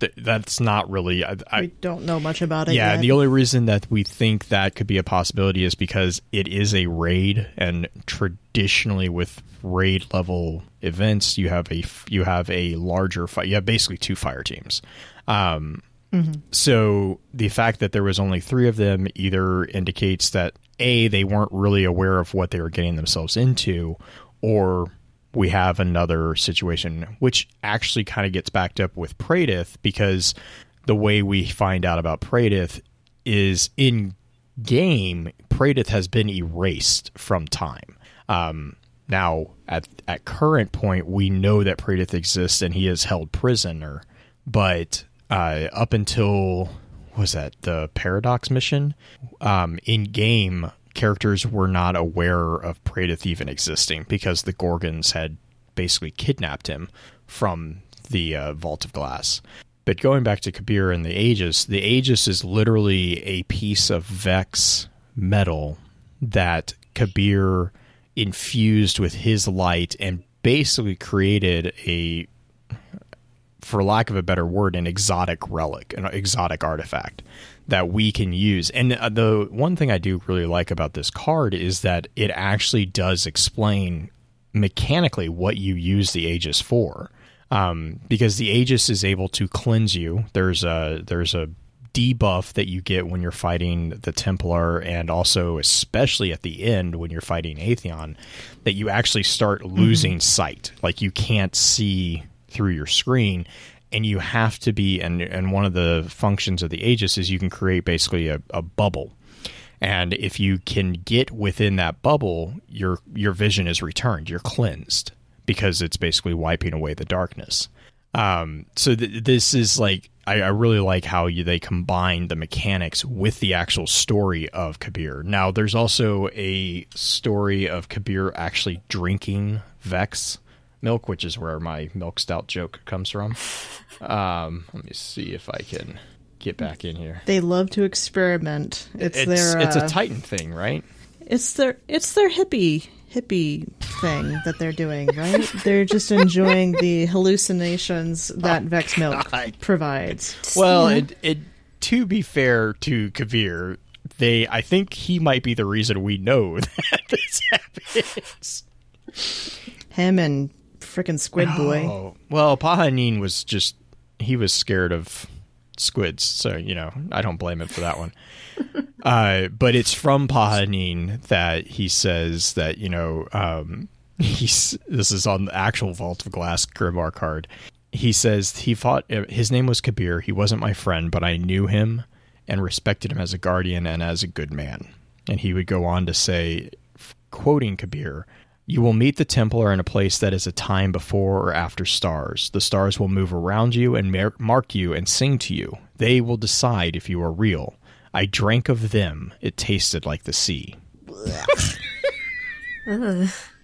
Th- that's not really. I, I, We don't know much about it yeah, yet. the only reason that we think that could be a possibility is because it is a raid, and traditionally with raid level events, you have a you have a larger fi- you have basically two fire teams. Um, so the fact that there was only three of them either indicates that a they weren't really aware of what they were getting themselves into, or we have another situation which actually kind of gets backed up with Praedyth because the way we find out about Praedyth is in game Praedyth has been erased from time. Um, now at at current point we know that Praedyth exists and he is held prisoner, but uh, up until was that the paradox mission um, in game characters were not aware of Praedyth even existing because the Gorgons had basically kidnapped him from the uh, Vault of Glass. But going back to Kabir and the Aegis, the Aegis is literally a piece of Vex metal that Kabir infused with his light and basically created a for lack of a better word, an exotic relic, an exotic artifact that we can use. And uh, the one thing I do really like about this card is that it actually does explain mechanically what you use the Aegis for. Um, because the Aegis is able to cleanse you. There's a there's a debuff that you get when you're fighting the Templar, and also especially at the end when you're fighting Atheon, that you actually start losing sight. Like you can't see through your screen and you have to be and and one of the functions of the aegis is you can create basically a, a bubble. And if you can get within that bubble your your vision is returned. You're cleansed because it's basically wiping away the darkness. Um, so th- this is like I, I really like how you, they combine the mechanics with the actual story of Kabir. Now, there's also a story of Kabir actually drinking Vex milk, which is where my milk stout joke comes from. Um, let me see if I can get back in here. They love to experiment. It's, It's their it's uh, a Titan thing, right? it's their it's their hippie hippie thing that they're doing, right? they're just enjoying the hallucinations that Vex Milk provides. Well, it, it to be fair to Kabir, they I think he might be the reason we know that this happens. Him and frickin' Squid Boy. Oh, well, Pahanin was just he was scared of squids, so you know I don't blame him for that one. uh, but it's from Pahanin that he says that you know um, he's this is on the actual Vault of Glass Grimoire card. He says he fought. His name was Kabir. He wasn't my friend, but I knew him and respected him as a guardian and as a good man. And he would go on to say, quoting Kabir, you will meet the Templar in a place that is a time before or after stars. The stars will move around you and mar- mark you and sing to you. They will decide if you are real. I drank of them. It tasted like the sea.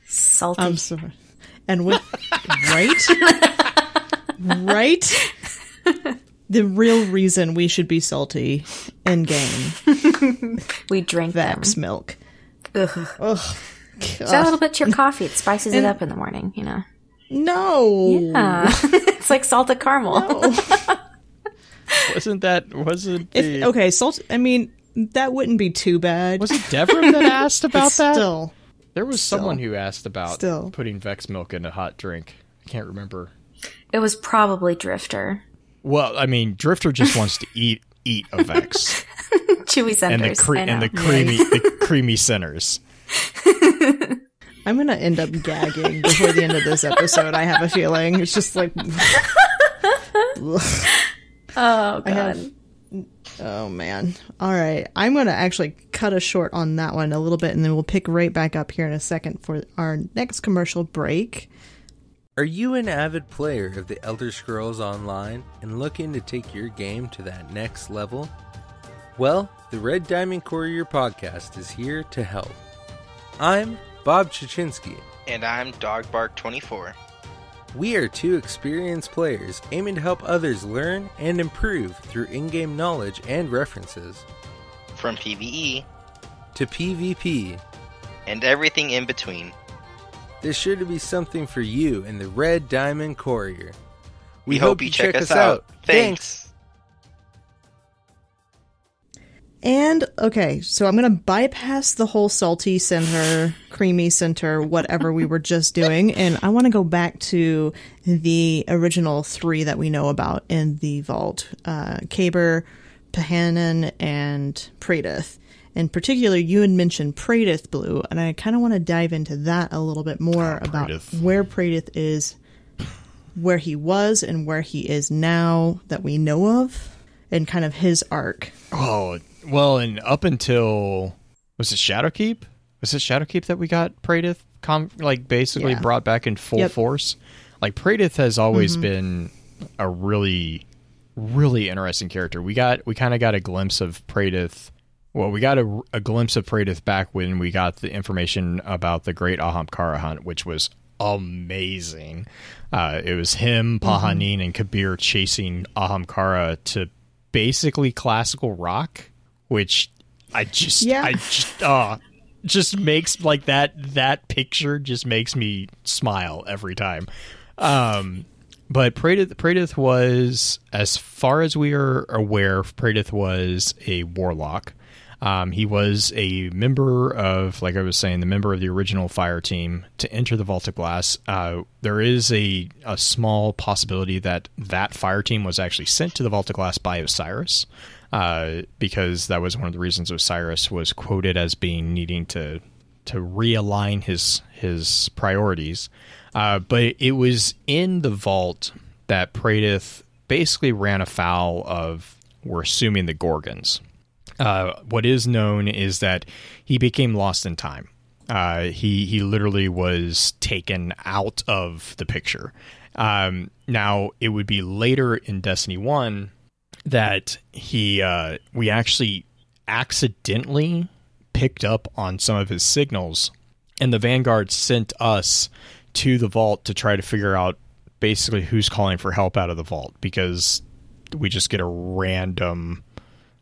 Salty. I'm sorry. And with right? right? The real reason we should be salty in game. we drink Vex them. milk. Ugh. Ugh. Add a little bit to your coffee. It spices it up in the morning, you know. No. Yeah. it's like salted caramel. Wasn't that wasn't If, the, okay, salt I mean that wouldn't be too bad. was it Devrim that asked but about that? still. There was someone who asked about Still. putting Vex milk in a hot drink. I can't remember. It was probably Drifter. Well, I mean, Drifter just wants to eat eat a Vex Chewy and the centers. cre- and the creamy the creamy centers. I'm gonna end up gagging before the end of this episode. I have a feeling it's just like, Oh god. oh man. All right, I'm gonna actually cut us short on that one a little bit, and then we'll pick right back up here in a second for our next commercial break. Are you an avid player of the Elder Scrolls Online and looking to take your game to that next level? Well, the Red Diamond Courier podcast is here to help. I'm Bob Chachinsky. And I'm Dogbark24. We are two experienced players aiming to help others learn and improve through in game knowledge and references. From PvE To PvP, and everything in between. there's sure to be something for you in the Red Diamond Courier. We, hope, you check, us out. Thanks. And okay, so I'm gonna bypass the whole salty center, creamy center, whatever we were just doing, and I want to go back to the original three that we know about in the vault: uh, Kabir, Pahanin, and Praedyth. In particular, you had mentioned Praedyth Blue, and I kind of want to dive into that a little bit more about Praedyth. where Praedyth is, where he was, and where he is now that we know of, and kind of his arc. Oh well, and up until was it Shadowkeep? Was it Shadowkeep that we got Praedyth com- like basically Yeah. brought back in full Yep. force? Like Praedyth has always been a really, really interesting character. We got we kind of got a glimpse of Praedyth. Well, we got a, a glimpse of Praedyth back when we got the information about the Great Ahamkara hunt, which was amazing. Uh, it was him, Pahanin, and Kabir chasing Ahamkara to basically classical rock, which I just, Yeah. I just, uh, just makes like that. That picture just makes me smile every time. Um, but Praedyth, Praedyth was, as far as we are aware, Praedyth was a warlock. Um, he was a member of, like I was saying, the member of the original fire team to enter the Vault of Glass. Uh, there is a, a small possibility that that fire team was actually sent to the Vault of Glass by Osiris, uh, because that was one of the reasons Osiris was quoted as being needing to to realign his his priorities. Uh, but it was in the vault that Praedyth basically ran afoul of, we're assuming, the Gorgons. Uh, what is known is that he became lost in time. Uh, he he literally was taken out of the picture. Um, now it would be later in Destiny One that he uh, we actually accidentally picked up on some of his signals, and the Vanguard sent us to the vault to try to figure out basically who's calling for help out of the vault because we just get a random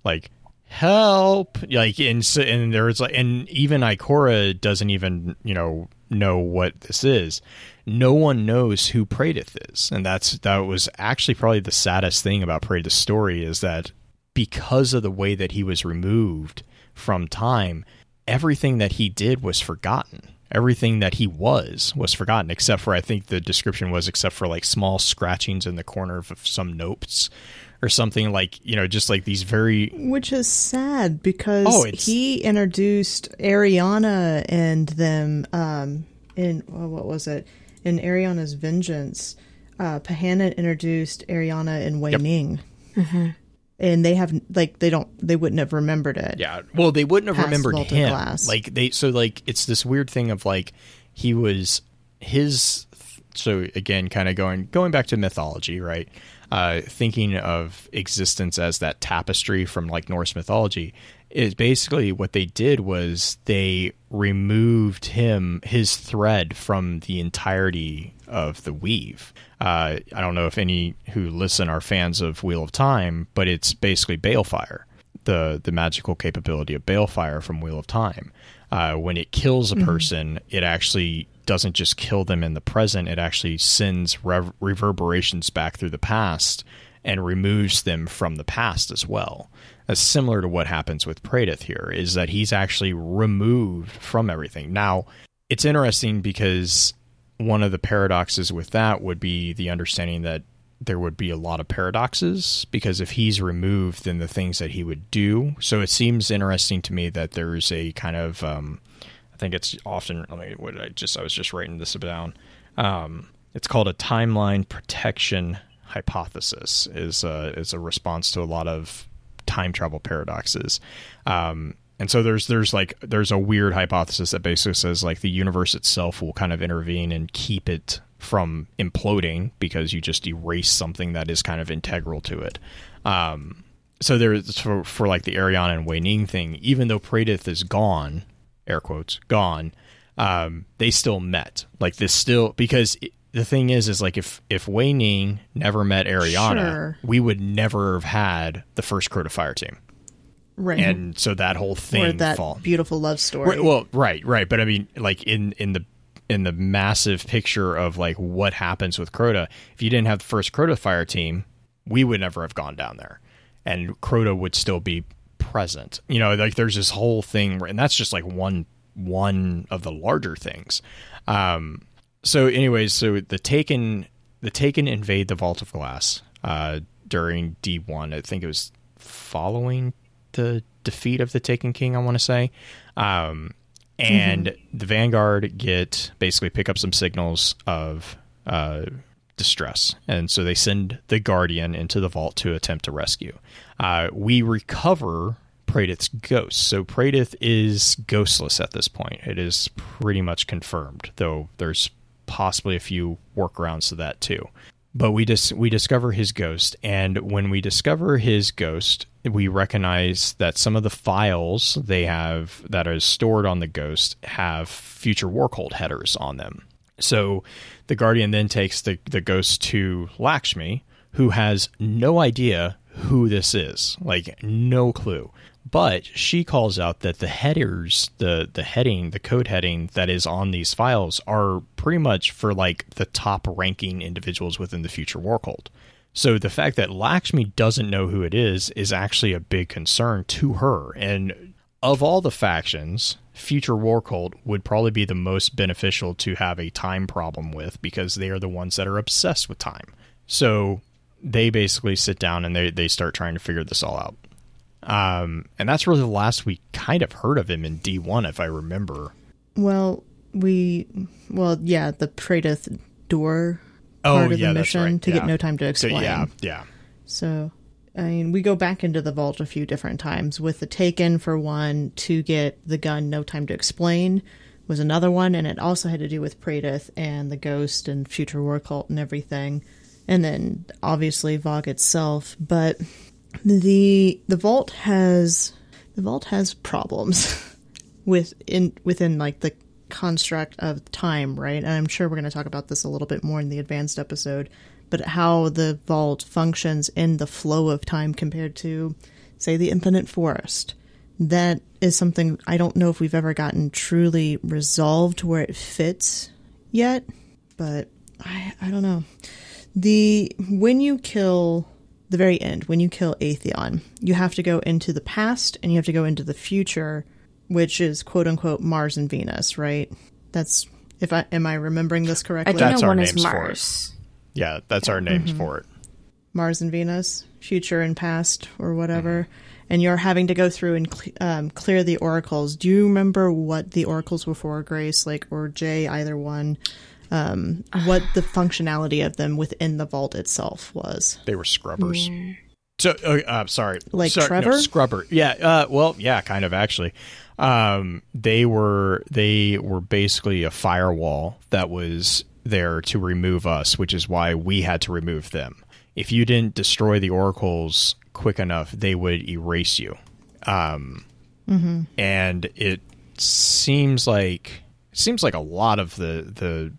like help. Like and and there's like and even Ikora doesn't even you know know what this is. No one knows who Praedyth is. And that's that was actually probably the saddest thing about Praedyth's story is that because of the way that he was removed from time everything that he did was forgotten. Everything that he was was forgotten except for I think the description was except for like small scratchings in the corner of some notes or something like you know just like these very which is sad because Oh, he introduced Eriana and them um in well, what was it in Eriana's Vengeance uh Pahanin introduced Eriana and Wei Yep. Ning and they have like they don't they wouldn't have remembered it Yeah. Well, they wouldn't have remembered Vault him. Glass. Like they so like it's this weird thing of like he was his so again kind of going going back to mythology, right? Uh thinking of existence as that tapestry from like Norse mythology is basically what they did was they removed him his thread from the entirety of the weave. Uh, I don't know if any who listen are fans of Wheel of Time, but it's basically Balefire the the magical capability of balefire from Wheel of Time. Uh, when it kills a person, it actually doesn't just kill them in the present; it actually sends rev- reverberations back through the past and removes them from the past as well. That's similar to what happens with Praedyth here, is that he's actually removed from everything. Now, it's interesting because one of the paradoxes with that would be the understanding that there would be a lot of paradoxes because if he's removed, then the things that he would do. So it seems interesting to me that there's a kind of, um, I think it's often. Let me. What I just? I was just writing this down. Um, it's called a timeline protection hypothesis. is is a response to a lot of time travel paradoxes. Um, and so there's there's like there's a weird hypothesis that basically says like the universe itself will kind of intervene and keep it from imploding because you just erase something that is kind of integral to it. Um, so there's for, for like the Eriana and Wei Ning thing, even though Praedyth is gone, air quotes, gone, um, they still met. Like this still because it, the thing is, is like if if Wei Ning never met Eriana, Sure. we would never have had the first Crota Fire team, right and so that whole thing or that fall. beautiful love story Right, well, right, right, but I mean, like in in the in the massive picture of like what happens with Crota, if you didn't have the first Crota Fire team, we would never have gone down there, and Crota would still be present. You know, like there's this whole thing, and that's just like one one of the larger things. Um, so, anyways, so the Taken the Taken invade the Vault of Glass uh, during D one. I think it was following the defeat of the Taken King. I want to say. Um, and the Vanguard get basically pick up some signals of uh, distress, and so they send the Guardian into the vault to attempt to rescue. Uh, we recover Praedyth's ghost, so Praedyth is ghostless at this point. It is pretty much confirmed, though there's possibly a few workarounds to that too. But we dis- we discover his ghost, and when we discover his ghost, we recognize that some of the files they have that are stored on the ghost have future War Cult headers on them. So the Guardian then takes the, the ghost to Lakshmi, who has no idea who this is, like no clue. But she calls out that the headers, the the heading, the code heading that is on these files are pretty much for like the top ranking individuals within the future war cult. So the fact that Lakshmi doesn't know who it is is actually a big concern to her. And of all the factions, Future War Cult would probably be the most beneficial to have a time problem with because they are the ones that are obsessed with time. So they basically sit down and they, they start trying to figure this all out. Um, and that's really the last we kind of heard of him in D1, if I remember. Well, we, well, yeah, the Praedyth door Oh, part of yeah, the mission right. to Yeah. get no time to So, explain. yeah, yeah. So, I mean, we go back into the vault a few different times with the Taken for one to get the gun No Time to Explain was another one, and it also had to do with Praedyth and the Ghost and Future War Cult and everything, and then obviously Vogue itself. But the the vault has the vault has problems with in within like the construct of time, right? And I'm sure we're going to talk about this a little bit more in the advanced episode, but how the vault functions in the flow of time compared to, say, the infinite forest. That is something I don't know if we've ever gotten truly resolved where it fits yet, but I, I don't know. The when you kill the very end, when you kill Atheon, you have to go into the past and you have to go into the future, which is quote unquote Mars and Venus, right? That's if I am I remembering this I correctly? do That's know our one is names for it. Mars. Yeah, that's our names Mm-hmm. for it. Mars and Venus, future and past, or whatever. And you're having to go through and cle um, clear the oracles. Do you remember what the oracles were for, Grace? Like, or Jay, either one? Um, what the functionality of them within the vault itself was? They were scrubbers. So, uh, uh, sorry, Like Sorry, no, Trevor? scrubber. Yeah. Uh, well, yeah, kind of actually. Um, they were they were basically a firewall that was there to remove us, which is why we had to remove them. If you didn't destroy the oracles quick enough, they would erase you. Um, and it seems like seems like a lot of the the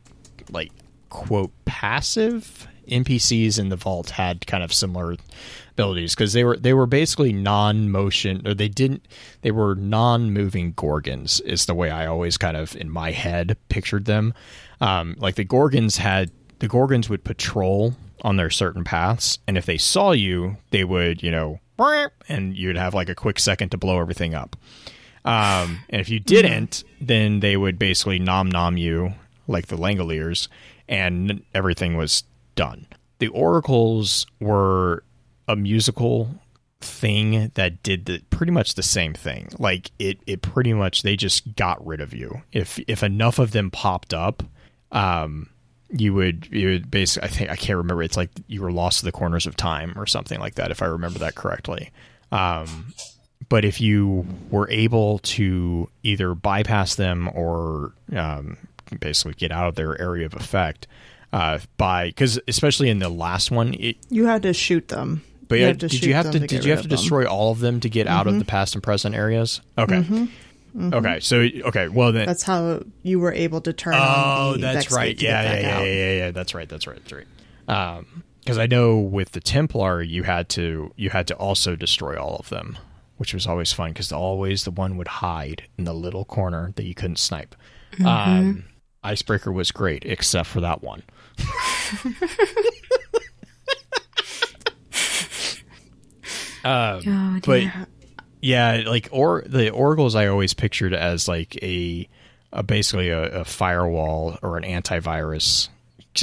like quote passive NPCs in the vault had kind of similar abilities because they were they were basically non-motion or they didn't they were non-moving gorgons is the way I always kind of in my head pictured them. Um, like the gorgons had the gorgons would patrol on their certain paths, and if they saw you, they would you know and you'd have like a quick second to blow everything up. Um, and if you didn't, then they would basically nom nom you like the Langoliers, and everything was done. The oracles were a musical thing that did the, pretty much the same thing. Like it, it pretty much they just got rid of you. If if enough of them popped up, um, you would you would basically. I think I can't remember. It's like you were lost to the corners of time or something like that. If I remember that correctly. Um, but if you were able to either bypass them or um, basically get out of their area of effect uh, by because especially in the last one, it, You had to shoot them. but you yeah, had to did you have to, to did you have to of them. destroy all of them to get out of the past and present areas? Okay, Mm-hmm. okay, so okay, well then. That's how you were able to turn Oh, that's right. Yeah, yeah, yeah, out. yeah, yeah. That's right. That's right. That's right. Um, because I know with the Templar, you had to you had to also destroy all of them, which was always fun because always the one would hide in the little corner that you couldn't snipe. Um, Icebreaker was great, except for that one. um, Oh, but yeah, like or the oracles I always pictured as like a, a basically a, a firewall or an antivirus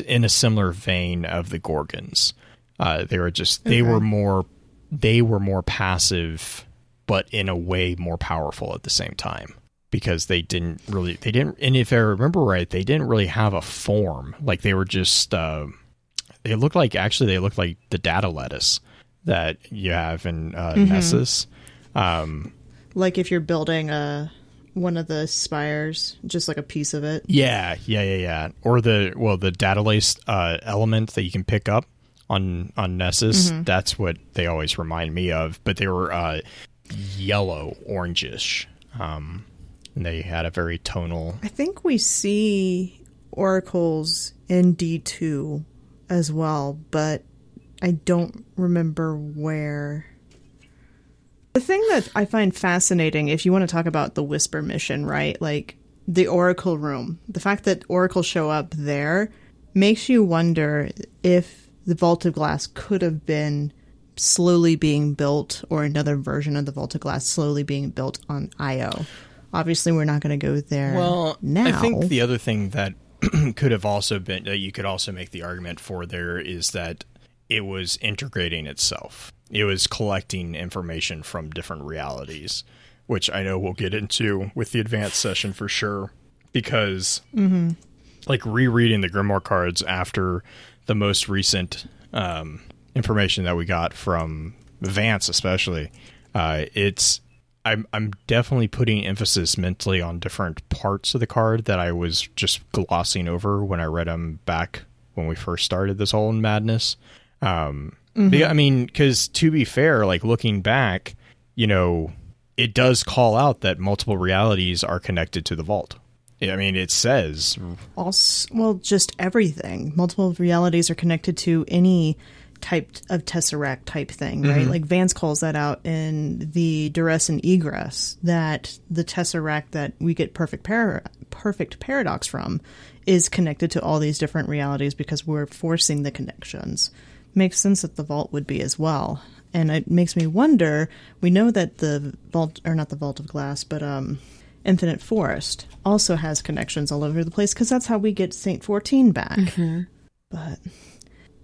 in a similar vein of the gorgons. Uh, they were just they were more they were more passive, but in a way more powerful at the same time because they didn't really they didn't and if I remember right they didn't really have a form like they were just uh, they looked like actually they looked like the data lettuce that you have in uh, Nessus. Um, Like if you're building a one of the spires, just like a piece of it. Yeah, yeah, yeah, yeah. Or the well, the data lace uh, element that you can pick up on on Nessus. That's what they always remind me of. But they were uh, yellow, orangish. Um, and they had a very tonal. I think we see oracles in D2 as well, but I don't remember where. The thing that I find fascinating, if you want to talk about the Whisper mission, right? Like the Oracle room, the fact that oracles show up there makes you wonder if the Vault of Glass could have been slowly being built or another version of the Vault of Glass slowly being built on Io. Obviously, we're not going to go there Well, now. I think the other thing that could have also been that you could also make the argument for there is that it was integrating itself. It was collecting information from different realities, which I know we'll get into with the advanced session for sure. Because, like rereading the Grimoire cards after the most recent um, information that we got from Vance, especially, uh, it's I'm I'm definitely putting emphasis mentally on different parts of the card that I was just glossing over when I read them back when we first started this whole madness. Um, be- I mean, because to be fair, like looking back, you know, it does call out that multiple realities are connected to the vault. I mean, it says Also, well, just everything. Multiple realities are connected to any type of tesseract type thing, right? Like Vance calls that out in the duress and egress that the tesseract that we get perfect par- perfect paradox from is connected to all these different realities because we're forcing the connections. Makes sense that the vault would be as well. And it makes me wonder, we know that the vault or not the vault of glass, but um Infinite Forest also has connections all over the place because that's how we get Saint 14 back. But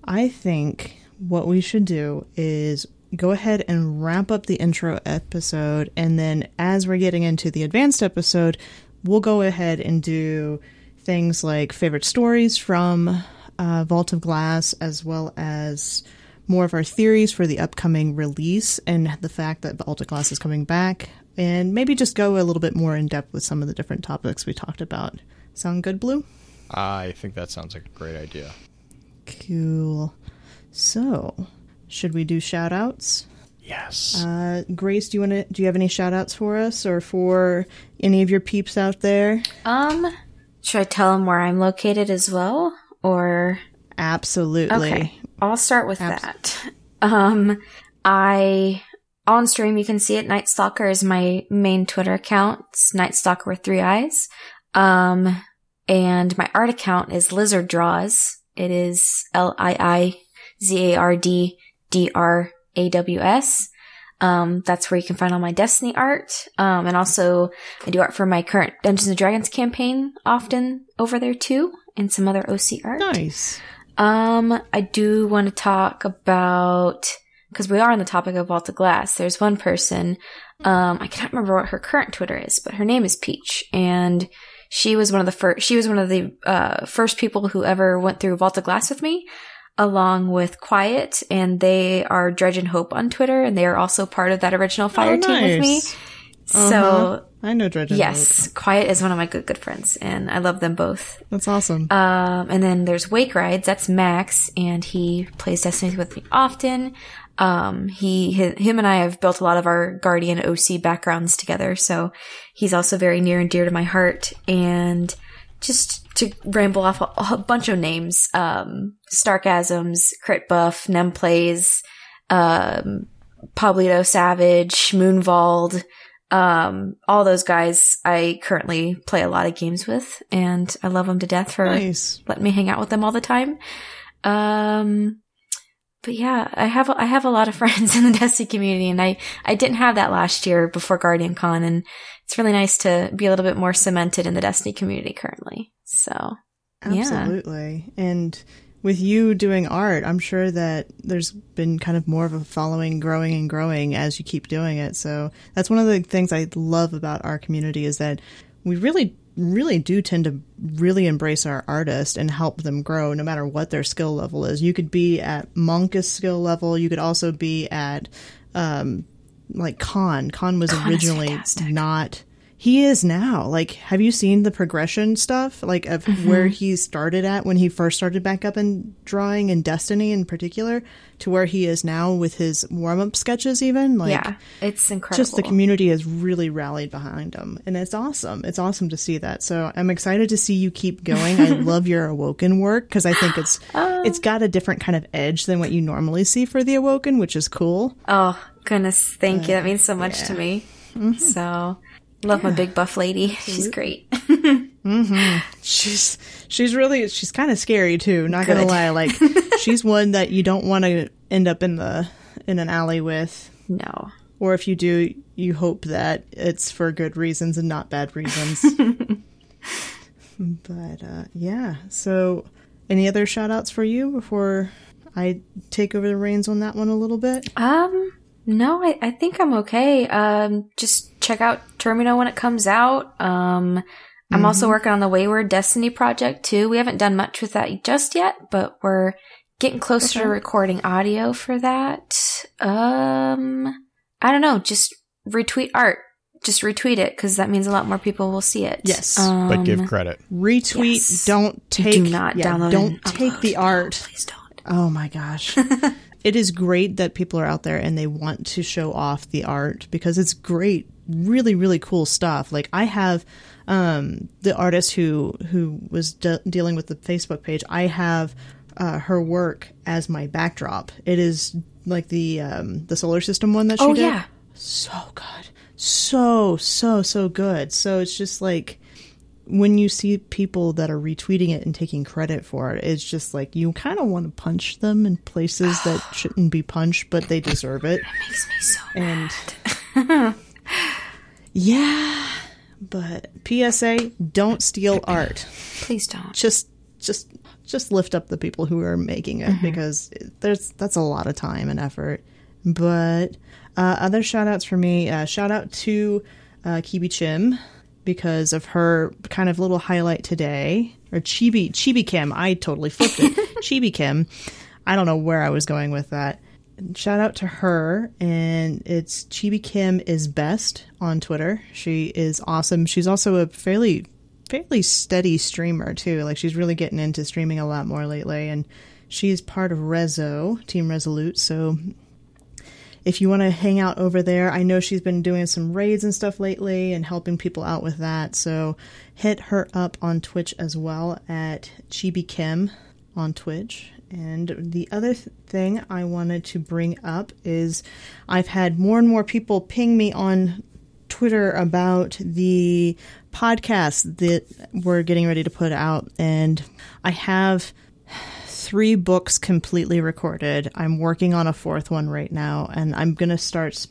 I think what we should do is go ahead and wrap up the intro episode. And then as we're getting into the advanced episode, we'll go ahead and do things like favorite stories from uh, Vault of Glass, as well as more of our theories for the upcoming release and the fact that Vault of Glass is coming back. And maybe just go a little bit more in depth with some of the different topics we talked about. Sound good, Blue? I think that sounds like a great idea. Cool. So, should we do shout outs? Yes. Uh, Grace, do you want to do you have any shout outs for us or for any of your peeps out there? Um, should I tell them where I'm located as well, or Absolutely. okay? I'll start with Abs- that. Um, I on stream you can see it. Night Stalker is my main Twitter account. It's Night Stalker with three eyes. Um, and my art account is Lizard Draws. It is L I I Z A R D D R A W S. Um, that's where you can find all my Destiny art. Um, and also I do art for my current Dungeons and Dragons campaign often over there too, and some other OC art. Nice. Um, I do want to talk about because we are on the topic of Vault of Glass. There's one person, um, I can't remember what her current Twitter is, but her name is Peach, and she was one of the first. She was one of the uh, first people who ever went through Vault of Glass with me, along with Quiet, and they are Dredge and Hope on Twitter, and they are also part of that original Fire Oh, team with me. So Uh-huh. I know Dredge. and yes, Quiet is one of my good good friends, and I love them both. That's awesome. Um, and then there's Wake Rides. That's Max, and he plays Destiny with me often. Um, he, hi him and I have built a lot of our Guardian OC backgrounds together, so he's also very near and dear to my heart. And just to ramble off a, a bunch of names, um, Starkasms, Crit Buff, Nem Plays, um, Pablito Savage, Moonvald, um, all those guys I currently play a lot of games with, and I love them to death for nice. letting me hang out with them all the time. Um, but yeah, I have I have a lot of friends in the Destiny community, and I I didn't have that last year before Guardian Con, and it's really nice to be a little bit more cemented in the Destiny community currently. So yeah. Absolutely. And with you doing art, I'm sure that there's been kind of more of a following growing and growing as you keep doing it. So that's one of the things I love about our community is that we really really do tend to really embrace our artists and help them grow no matter what their skill level is. You could be at Monk's skill level, you could also be at um like Khan. Khan was Khan originally not he is now. Like, have you seen the progression stuff? Like, of Mm-hmm. where he started at when he first started back up in drawing and Destiny in particular, to where he is now with his warm up sketches, even? Like, yeah, it's incredible. just the community has really rallied behind him. And it's awesome. It's awesome to see that. So I'm excited to see you keep going. I love your Awoken work because I think it's Um, it's got a different kind of edge than what you normally see for the Awoken, which is cool. Oh goodness, thank you. That means so much to me. Mm-hmm. So love my big buff lady. She's great. She's she's really she's kind of scary too. Not gonna lie, like she's one that you don't want to end up in the in an alley with, no. or if you do, you hope that it's for good reasons and not bad reasons. but uh, yeah, so any other shout outs for you before I take over the reins on that one a little bit? Um, no, I, I think I'm okay. Um, just check out Termino when it comes out. Um, I'm also working on the Wayward Destiny project too. We haven't done much with that just yet, but we're getting closer to recording audio for that. Um, I don't know. Just retweet art. Just retweet it because that means a lot more people will see it. Yes. Um, but give credit. Retweet, Yes. don't take, do not yeah, download. don't and take upload. the No, art. please don't. Oh my gosh. it is great that people are out there and they want to show off the art because it's great really really cool stuff. Like I have um, the artist who who was de- dealing with the Facebook page. I have uh, her work as my backdrop. It is like the um, the solar system one that she Oh did. yeah. so good, so so so good. So it's just like when you see people that are retweeting it and taking credit for it, it's just like you kind of want to punch them in places that shouldn't be punched, but they deserve it. It Makes me so And yeah, but PSA: don't steal art. Please don't. Just, just, just lift up the people who are making it because there's that's a lot of time and effort. But uh, other shout outs for me: uh, shout out to uh, Kibi Chim because of her kind of little highlight today, or Chibi Chibi Kim. I totally flipped it. Chibi Kim. I don't know where I was going with that. Shout out to her, and it's Chibi Kim is best on Twitter. She is awesome. She's also a fairly fairly steady streamer too. Like she's really getting into streaming a lot more lately, and she's part of Rezo Team Resolute. So if you want to hang out over there, I know she's been doing some raids and stuff lately and helping people out with that. So hit her up on Twitch as well at Chibi Kim on Twitch. And the other th- thing I wanted to bring up is I've had more and more people ping me on Twitter about the podcast that we're getting ready to put out. And I have three books completely recorded. I'm working on a fourth one right now, and I'm going to start.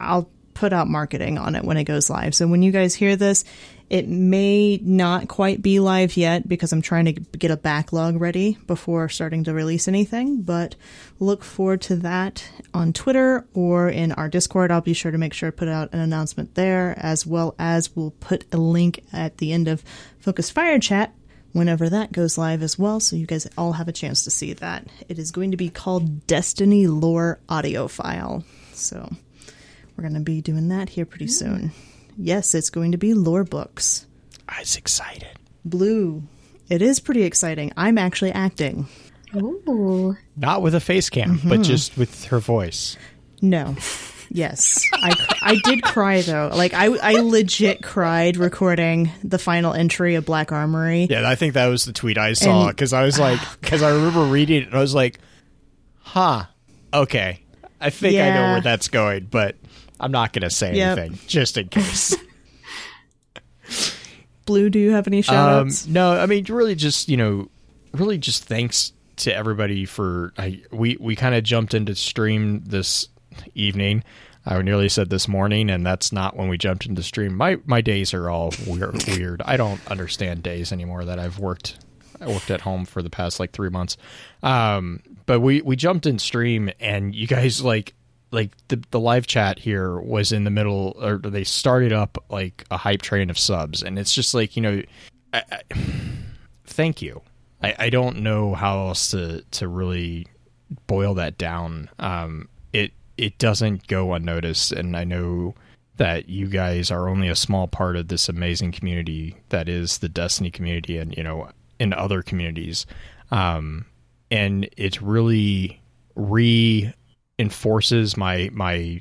I'll put out marketing on it when it goes live. So when you guys hear this, it may not quite be live yet because I'm trying to get a backlog ready before starting to release anything. But look forward to that on Twitter or in our Discord. I'll be sure to make sure to put out an announcement there, as well as we'll put a link at the end of Focus Fire Chat whenever that goes live as well, so you guys all have a chance to see that. It is going to be called Destiny Lore Audio File. So we're going to be doing that here pretty mm. soon. Yes, it's going to be lore books. Ah, I was excited. Blue. It is pretty exciting. I'm actually acting. Ooh. Not with a face cam, but mm-hmm. just with her voice. No. Yes, I, I did cry though. Like I I legit cried recording the final entry of Black Armory. Yeah, I think that was the tweet I saw because I was like, because I remember reading it and I was like, huh, okay. I think I know where that's going, but I'm not going to say Yep. anything just in case. Blue, do you have any shout um, no, I mean, really just, you know, really just thanks to everybody for, I, we, we kind of jumped into stream this evening. I nearly said this morning, and that's not when we jumped into stream. My my days are all weird. weird. I don't understand days anymore that I've worked. I worked at home for the past like three months. Um, but we we jumped in stream, and you guys like like the the live chat here was in the middle, or they started up like a hype train of subs, and it's just like you know, I, I, thank you. I, I don't know how else to to really boil that down. Um, it doesn't go unnoticed, and I know that you guys are only a small part of this amazing community that is the Destiny community, and you know, in other communities, um, and it really reinforces my my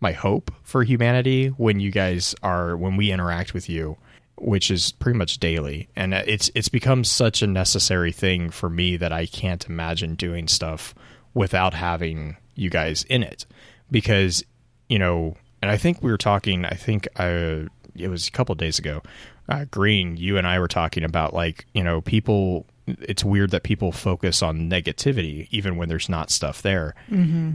my hope for humanity when you guys are when we interact with you which is pretty much daily. And it's it's become such a necessary thing for me that I can't imagine doing stuff without having you guys in it. Because you know and I think we were talking I think uh it was a couple of days ago uh, green you and I were talking about like you know people it's weird that people focus on negativity even when there's not stuff there.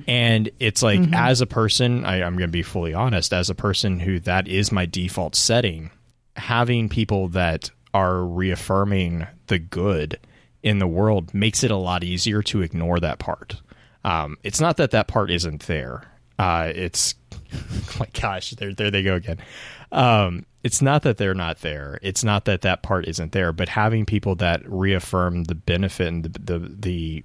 And it's like as a person I, i'm going to be fully honest as a person who that is my default setting having people that are reaffirming the good in the world makes it a lot easier to ignore that part um, it's not that that part isn't there. Uh, it's oh my gosh there, there they go again. Um, it's not that they're not there. It's not that that part isn't there but having people that reaffirm the benefit and the the the,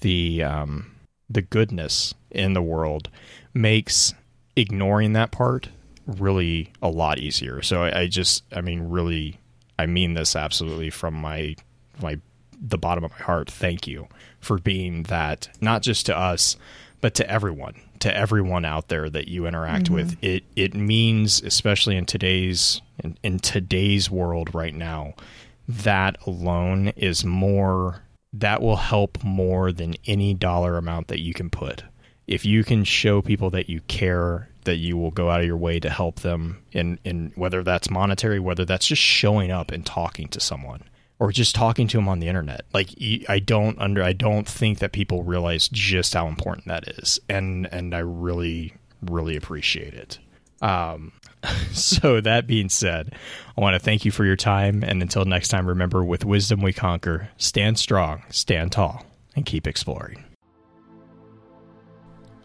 the um the goodness in the world makes ignoring that part really a lot easier. So I, I just, I mean, really, I mean this absolutely from my my the bottom of my heart, thank you for being that, not just to us, but to everyone, to everyone out there that you interact Mm-hmm. with. It it means, especially in today's in, in today's world right now, that alone is more that will help more than any dollar amount that you can put. If you can show people that you care, that you will go out of your way to help them in in whether that's monetary, whether that's just showing up and talking to someone or just talking to them on the internet. Like I don't under I don't think that people realize just how important that is. And and I really really appreciate it. Um, so that being said, I want to thank you for your time. And until next time, remember with wisdom we conquer, stand strong, stand tall, and keep exploring.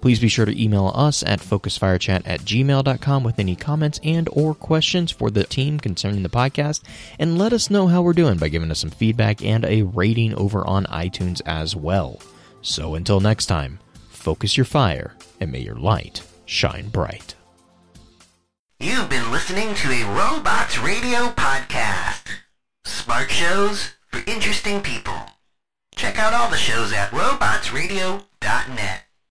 Please be sure to email us at focusfirechat at gmail.com with any comments and or questions for the team concerning the podcast, and let us know how we're doing by giving us some feedback and a rating over on iTunes as well. So until next time, focus your fire and may your light shine bright. You've been listening to a Robots Radio podcast. Smart shows for interesting people. Check out all the shows at robotsradio.net.